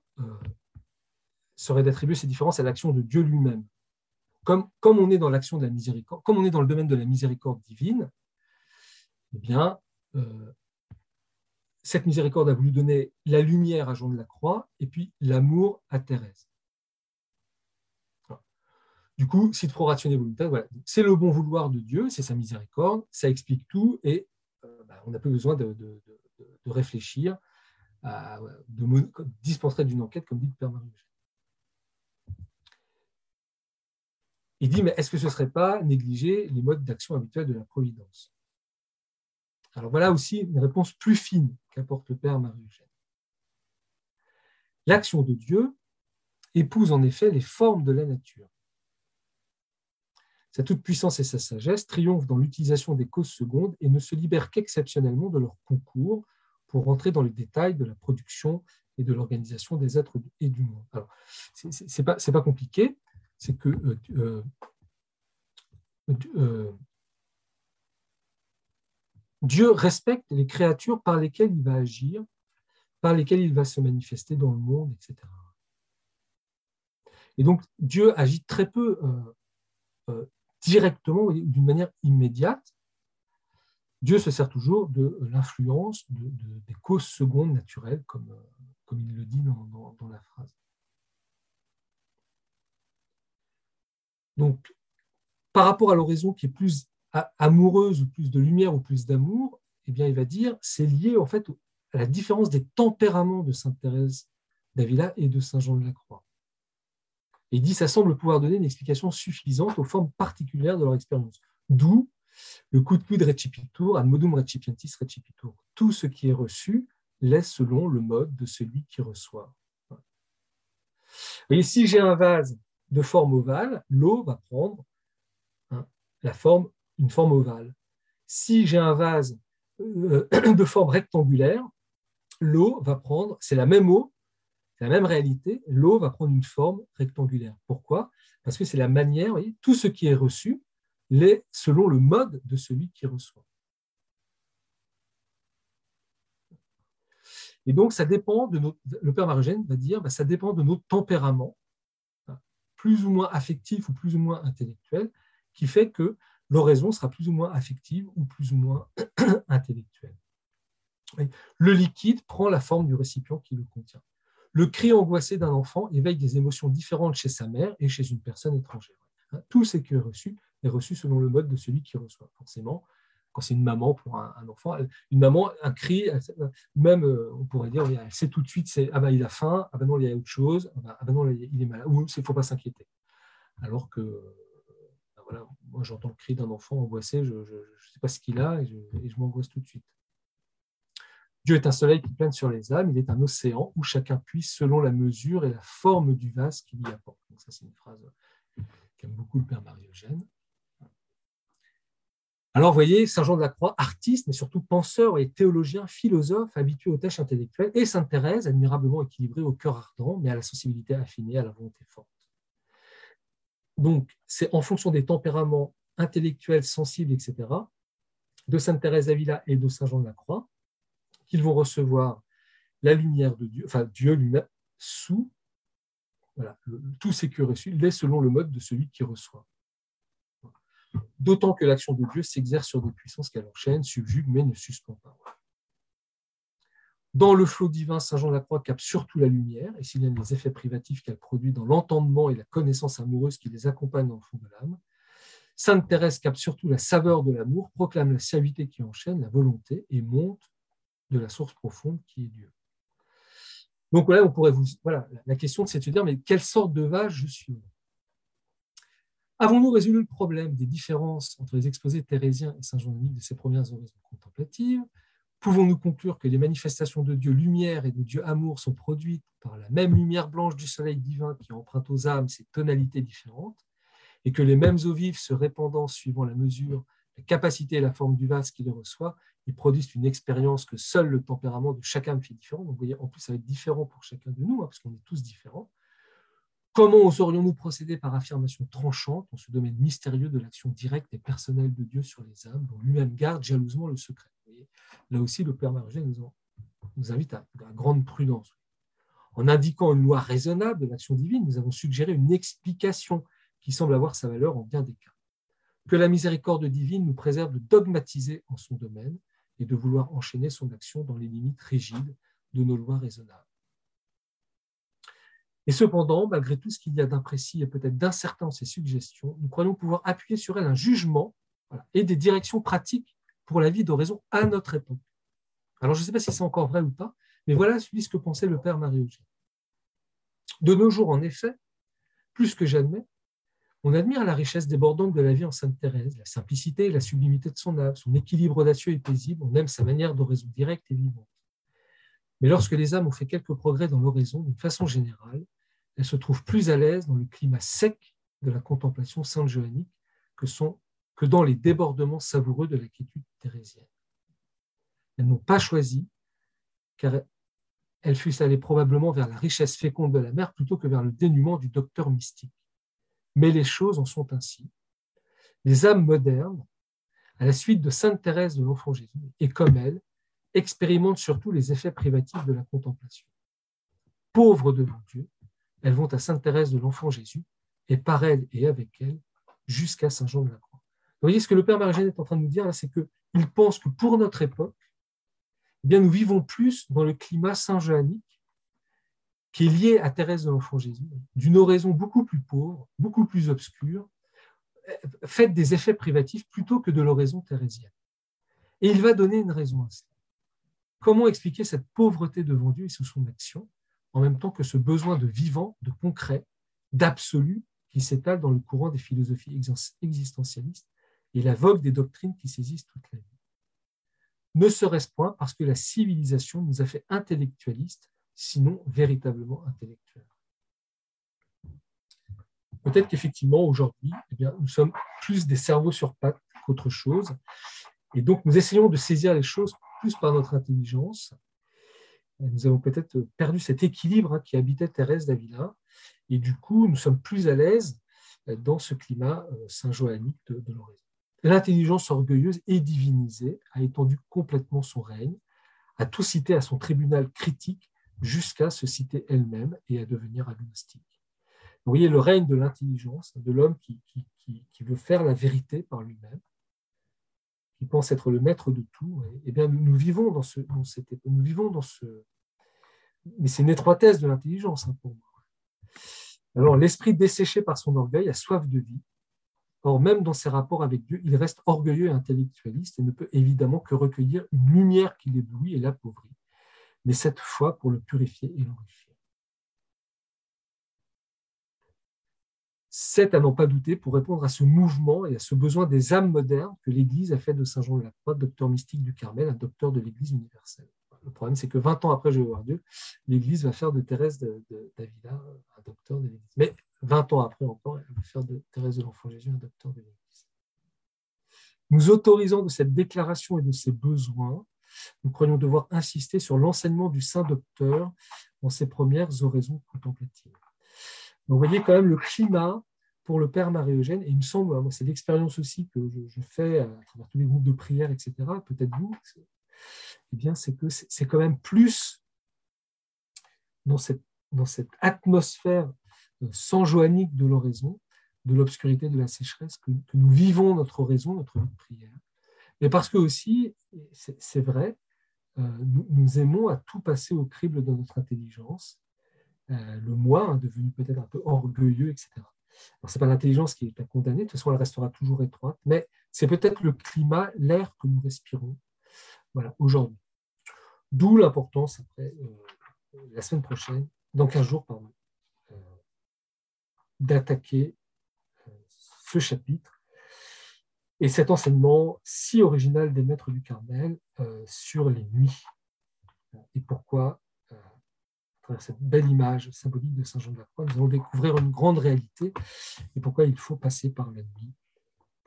serait d'attribuer ces différences à l'action de Dieu lui-même. Comme, comme on est dans l'action de la miséricorde, comme on est dans le domaine de la miséricorde divine, eh bien, euh, cette miséricorde a voulu donner la lumière à Jean de la Croix et puis l'amour à Thérèse. Du coup, si pro ratione voluntas, voilà. c'est le bon vouloir de Dieu, c'est sa miséricorde, ça explique tout et euh, bah, on n'a plus besoin de, réfléchir, à, de dispenser d'une enquête, comme dit le Père Marie. Il dit, mais est-ce que ce ne serait pas négliger les modes d'action habituels de la Providence? Alors voilà aussi une réponse plus fine qu'apporte le Père Marie-Eugène. L'action de Dieu épouse en effet les formes de la nature. Sa toute-puissance et sa sagesse triomphent dans l'utilisation des causes secondes et ne se libèrent qu'exceptionnellement de leur concours pour rentrer dans les détails de la production et de l'organisation des êtres et du monde. Alors, ce n'est pas, pas, compliqué, c'est que euh, euh, euh, Dieu respecte les créatures par lesquelles il va agir, par lesquelles il va se manifester dans le monde, etc. Et donc Dieu agit très peu euh, directement, d'une manière immédiate. Dieu se sert toujours de l'influence des causes secondes naturelles, comme, il le dit dans la phrase. Donc, par rapport à l'oraison qui est plus amoureuse ou plus de lumière ou plus d'amour, eh bien, il va dire c'est lié en fait à la différence des tempéraments de Sainte Thérèse d'Avila et de Saint Jean de la Croix. Il dit ça semble pouvoir donner une explication suffisante aux formes particulières de leur expérience. D'où le coup de quid recipitur, ad modum recipientis recipitur. Tout ce qui est reçu laisse selon le mode de celui qui reçoit. Et si j'ai un vase de forme ovale, l'eau va prendre hein, une forme ovale. Si j'ai un vase euh, de forme rectangulaire, l'eau va prendre, c'est la même eau, la même réalité, l'eau va prendre une forme rectangulaire. Pourquoi? Parce que c'est la manière, tout ce qui est reçu l'est selon le mode de celui qui reçoit. Et donc, ça dépend de notre, le père Marogène va dire, bah, ça dépend de notre tempérament, plus ou moins affectif ou plus ou moins intellectuel, qui fait que l'oraison sera plus ou moins affective ou plus ou moins intellectuelle. Le liquide prend la forme du récipient qui le contient. Le cri angoissé d'un enfant éveille des émotions différentes chez sa mère et chez une personne étrangère. Tout ce qui est reçu est reçu selon le mode de celui qui reçoit. Forcément, c'est une maman pour un, enfant, une maman, un cri, même euh, on pourrait dire, elle sait tout de suite, ah ben il a faim, ah ben non il y a autre chose, ah ben, non il est malade, ou il ne faut pas s'inquiéter. Alors que moi j'entends le cri d'un enfant angoissé, je ne sais pas ce qu'il a et je, m'angoisse tout de suite. Dieu est un soleil qui plane sur les âmes, il est un océan où chacun puise selon la mesure et la forme du vase qu'il y apporte. Donc ça c'est une phrase qu'aime beaucoup le Père Marie-Eugène. Alors, vous voyez, Saint Jean de la Croix, artiste, mais surtout penseur et théologien, philosophe, habitué aux tâches intellectuelles, et Sainte Thérèse, admirablement équilibrée au cœur ardent, mais à la sensibilité affinée, à la volonté forte. Donc, c'est en fonction des tempéraments intellectuels, sensibles, etc., de Sainte Thérèse d'Avila et de Saint Jean de la Croix, qu'ils vont recevoir la lumière de Dieu, enfin Dieu lui-même, sous voilà, tout ce qui est reçu, l'est selon le mode de celui qui reçoit. D'autant que l'action de Dieu s'exerce sur des puissances qu'elle enchaîne, subjugue, mais ne suspend pas. Dans le flot divin, Saint Jean de la Croix capte surtout la lumière et s'il y a les effets privatifs qu'elle produit dans l'entendement et la connaissance amoureuse qui les accompagnent dans le fond de l'âme. Sainte Thérèse capte surtout la saveur de l'amour, proclame la servité qui enchaîne, la volonté et monte de la source profonde qui est Dieu. Donc voilà, on pourrait vous. Voilà, la question c'est de se dire, mais quelle sorte de vache je suis? Avons-nous résolu le problème des différences entre les exposés thérésiens et Saint-Jean-Denis de ces premières oraisons contemplatives? Pouvons-nous conclure que les manifestations de Dieu lumière et de Dieu amour sont produites par la même lumière blanche du soleil divin qui emprunte aux âmes ces tonalités différentes, et que les mêmes eaux vives se répandant suivant la mesure, la capacité et la forme du vase qui les reçoit, ils produisent une expérience que seul le tempérament de chacun âme fait différent? Donc, en plus, ça va être différent pour chacun de nous, hein, parce qu'on est tous différents. Comment oserions-nous procéder par affirmation tranchante en ce domaine mystérieux de l'action directe et personnelle de Dieu sur les âmes, dont lui-même garde jalousement le secret? Là aussi, le Père nous, nous invite à, à grande prudence. En indiquant une loi raisonnable de l'action divine, nous avons suggéré une explication qui semble avoir sa valeur en bien des cas. Que la miséricorde divine nous préserve de dogmatiser en son domaine et de vouloir enchaîner son action dans les limites rigides de nos lois raisonnables. Et cependant, malgré tout ce qu'il y a d'imprécis et peut-être d'incertain dans ces suggestions, nous croyons pouvoir appuyer sur elles un jugement et des directions pratiques pour la vie d'oraison à notre époque. Alors, je ne sais pas si c'est encore vrai ou pas, mais voilà ce que pensait le père Marie-Eugène. De nos jours, en effet, plus que jamais, on admire la richesse débordante de la vie en Sainte Thérèse, la simplicité et la sublimité de son âme, son équilibre audacieux et paisible, on aime sa manière d'oraison directe et vivante. Mais lorsque les âmes ont fait quelques progrès dans l'oraison, d'une façon générale, elles se trouvent plus à l'aise dans le climat sec de la contemplation sainte joannique que dans les débordements savoureux de la quiétude thérésienne. Elles n'ont pas choisi, car elles fussent allées probablement vers la richesse féconde de la mer plutôt que vers le dénuement du docteur mystique. Mais les choses en sont ainsi. Les âmes modernes, à la suite de Sainte Thérèse de l'Enfant Jésus, et comme elle, expérimentent surtout les effets privatifs de la contemplation. Pauvres devant Dieu, elles vont à Sainte Thérèse de l'Enfant Jésus, et par elle et avec elle, jusqu'à Saint Jean de la Croix. Vous voyez, ce que le Père Margène est en train de nous dire, c'est qu'il pense que pour notre époque, eh bien, nous vivons plus dans le climat saint-joannique qui est lié à Thérèse de l'Enfant Jésus, d'une oraison beaucoup plus pauvre, beaucoup plus obscure, faite des effets privatifs plutôt que de l'oraison thérésienne. Et il va donner une raison à cela. Comment expliquer cette pauvreté devant Dieu et sous son action, en même temps que ce besoin de vivant, de concret, d'absolu qui s'étale dans le courant des philosophies existentialistes et la vogue des doctrines qui saisissent toute la vie. Ne serait-ce point parce que la civilisation nous a fait intellectualistes, sinon véritablement intellectuels. Peut-être qu'effectivement, aujourd'hui, eh nous sommes plus des cerveaux sur pattes qu'autre chose. Et donc, nous essayons de saisir les choses plus par notre intelligence. Nous avons peut-être perdu cet équilibre hein, qui habitait Thérèse d'Avila. Et du coup, nous sommes plus à l'aise dans ce climat euh, saint-joannique de, de l'oraison. L'intelligence orgueilleuse et divinisée a étendu complètement son règne, a tout cité à son tribunal critique jusqu'à se citer elle-même et à devenir agnostique. Vous voyez le règne de l'intelligence, de l'homme qui, veut faire la vérité par lui-même, qui pense être le maître de tout. Eh bien, nous, vivons dans ce, cette, nous vivons dans ce, mais c'est une étroitesse de l'intelligence hein, pour moi. Alors, l'esprit desséché par son orgueil a soif de vie, Or, même dans ses rapports avec Dieu, il reste orgueilleux et intellectualiste et ne peut évidemment que recueillir une lumière qui l'éblouit et l'appauvrit, mais cette fois pour le purifier et l'enrichir. C'est à n'en pas douter pour répondre à ce mouvement et à ce besoin des âmes modernes que l'Église a fait de Saint Jean de la Croix, docteur mystique du Carmel, un docteur de l'Église universelle. Le problème, c'est que 20 ans après voir Dieu, l'Église va faire de Thérèse d'Avila un docteur de l'Église. Mais 20 ans après encore, elle va faire de Thérèse de l'Enfant Jésus un docteur de l'Église. Nous autorisant de cette déclaration et de ses besoins, nous croyons devoir insister sur l'enseignement du Saint Docteur dans ses premières oraisons contemplatives. vous voyez quand même le climat pour le Père Marie-Eugène, et il me semble, hein, c'est l'expérience aussi que je, fais à travers tous les groupes de prière, etc., peut-être vous, eh bien, c'est que c'est quand même plus dans cette, dans cette atmosphère sans joannique de l'oraison, de l'obscurité, de la sécheresse, que, nous vivons notre raison, notre vie de prière. Mais parce que aussi, c'est vrai, euh, nous, aimons à tout passer au crible de notre intelligence. Euh, le moi est devenu peut-être un peu orgueilleux, etc. Ce n'est pas l'intelligence qui est à condamner, de toute façon, elle restera toujours étroite, mais c'est peut-être le climat, l'air que nous respirons voilà, aujourd'hui. D'où l'importance, après, euh, la semaine prochaine, dans 15 jours, pardon, d'attaquer ce chapitre et cet enseignement si original des maîtres du Carmel euh, sur les nuits. Et pourquoi, euh, cette belle image symbolique de Saint Jean de la Croix, nous allons découvrir une grande réalité et pourquoi il faut passer par la nuit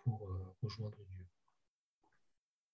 pour euh, rejoindre